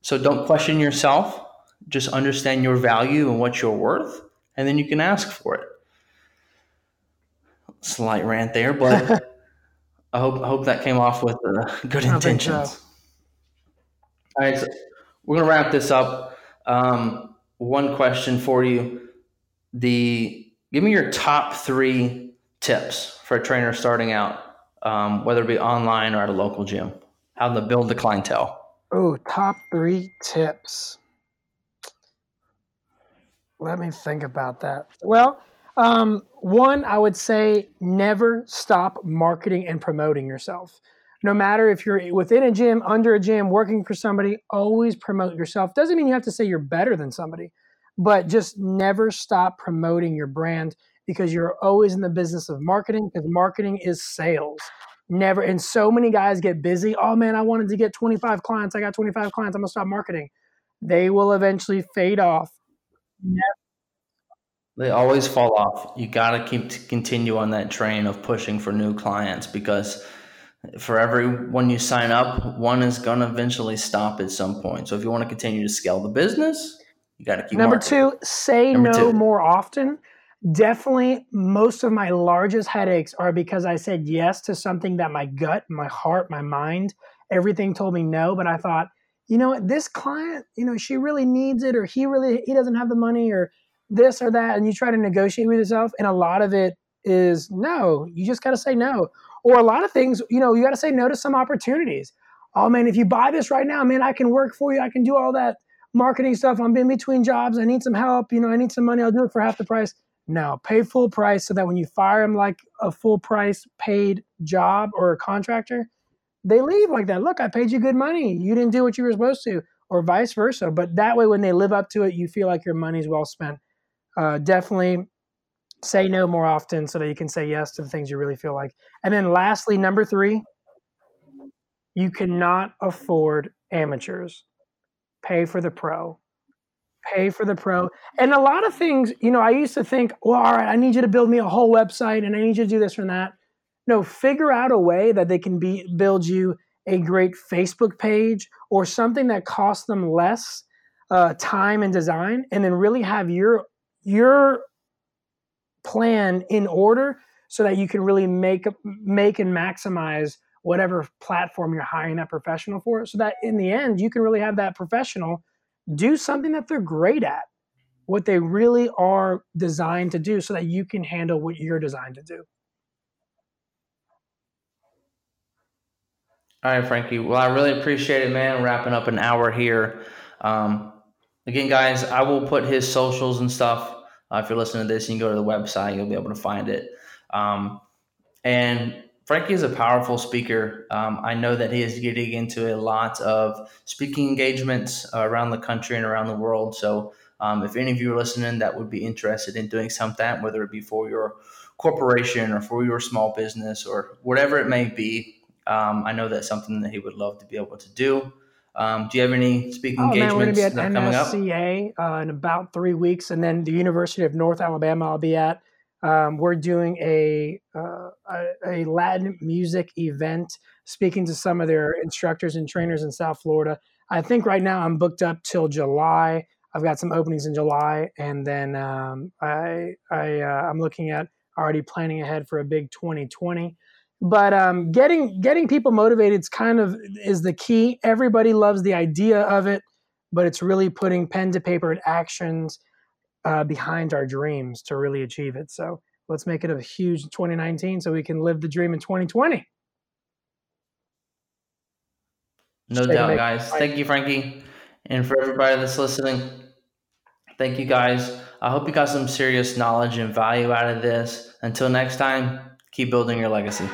A: So don't question yourself. Just understand your value and what you're worth, and then you can ask for it slight rant there, but I hope I hope that came off with uh, good intentions. So. All right, so we're gonna wrap this up. Um, one question for you: the give me your top three tips for a trainer starting out, um, whether it be online or at a local gym. How to build the clientele.
B: Oh, top three tips. Let me think about that. Well, um, one, I would say never stop marketing and promoting yourself. No matter if you're within a gym, under a gym, working for somebody, always promote yourself. Doesn't mean you have to say you're better than somebody, but just never stop promoting your brand because you're always in the business of marketing because marketing is sales. Never. And so many guys get busy. Oh man, I wanted to get 25 clients. I got 25 clients. I'm going to stop marketing. They will eventually fade off.
A: They always fall off. You got to keep to continue on that train of pushing for new clients because for every one you sign up, one is going to eventually stop at some point. So if you want to continue to scale the business, you got to keep.
B: Number marketing. two, say Number no two. more often. Definitely, most of my largest headaches are because I said yes to something that my gut, my heart, my mind, everything told me no. But I thought, you know this client, you know, she really needs it, or he really he doesn't have the money, or this or that and you try to negotiate with yourself and a lot of it is no you just got to say no. Or a lot of things you know you got to say no to some opportunities. Oh man if you buy this right now man i can work for you i can do all that marketing stuff i'm in between jobs i need some help you know i need some money i'll do it for half the price. No pay full price so that when you fire them like a full price paid job or a contractor they leave like that look i paid you good money you didn't do what you were supposed to or vice versa but that way when they live up to it you feel like your money's well spent uh, definitely say no more often so that you can say yes to the things you really feel like. And then lastly, number three, you cannot afford amateurs. Pay for the pro. Pay for the pro. And a lot of things, you know, I used to think, well, all right, I need you to build me a whole website and I need you to do this and that. No, figure out a way that they can be build you a great Facebook page or something that costs them less uh, time and design, and then really have your your plan in order so that you can really make make and maximize whatever platform you're hiring that professional for so that in the end you can really have that professional do something that they're great at, what they really are designed to do, so that you can handle what you're designed to do.
A: All right, Frankie. Well, I really appreciate it, man. Wrapping up an hour here. Um, again, guys, I will put his socials and stuff. Uh, if you're listening to this, you can go to the website. You'll be able to find it. Um, and Frankie is a powerful speaker. Um, I know that he is getting into a lot of speaking engagements uh, around the country and around the world. So, um, if any of you are listening that would be interested in doing something, whether it be for your corporation or for your small business or whatever it may be, um, I know that's something that he would love to be able to do. Um, do you have any speaking oh, engagements man, we're
B: going to be at NSCA uh, in about three weeks, and then the University of North Alabama I'll be at. Um, we're doing a, uh, a, a Latin music event, speaking to some of their instructors and trainers in South Florida. I think right now I'm booked up till July. I've got some openings in July, and then um, I, I uh, I'm looking at already planning ahead for a big 2020 but um, getting getting people motivated is kind of is the key. Everybody loves the idea of it, but it's really putting pen to paper and actions uh, behind our dreams to really achieve it. So let's make it a huge 2019 so we can live the dream in 2020.
A: No doubt, guys. Thank you, Frankie. And for everybody that's listening, thank you, guys. I hope you got some serious knowledge and value out of this. Until next time, keep building your legacy.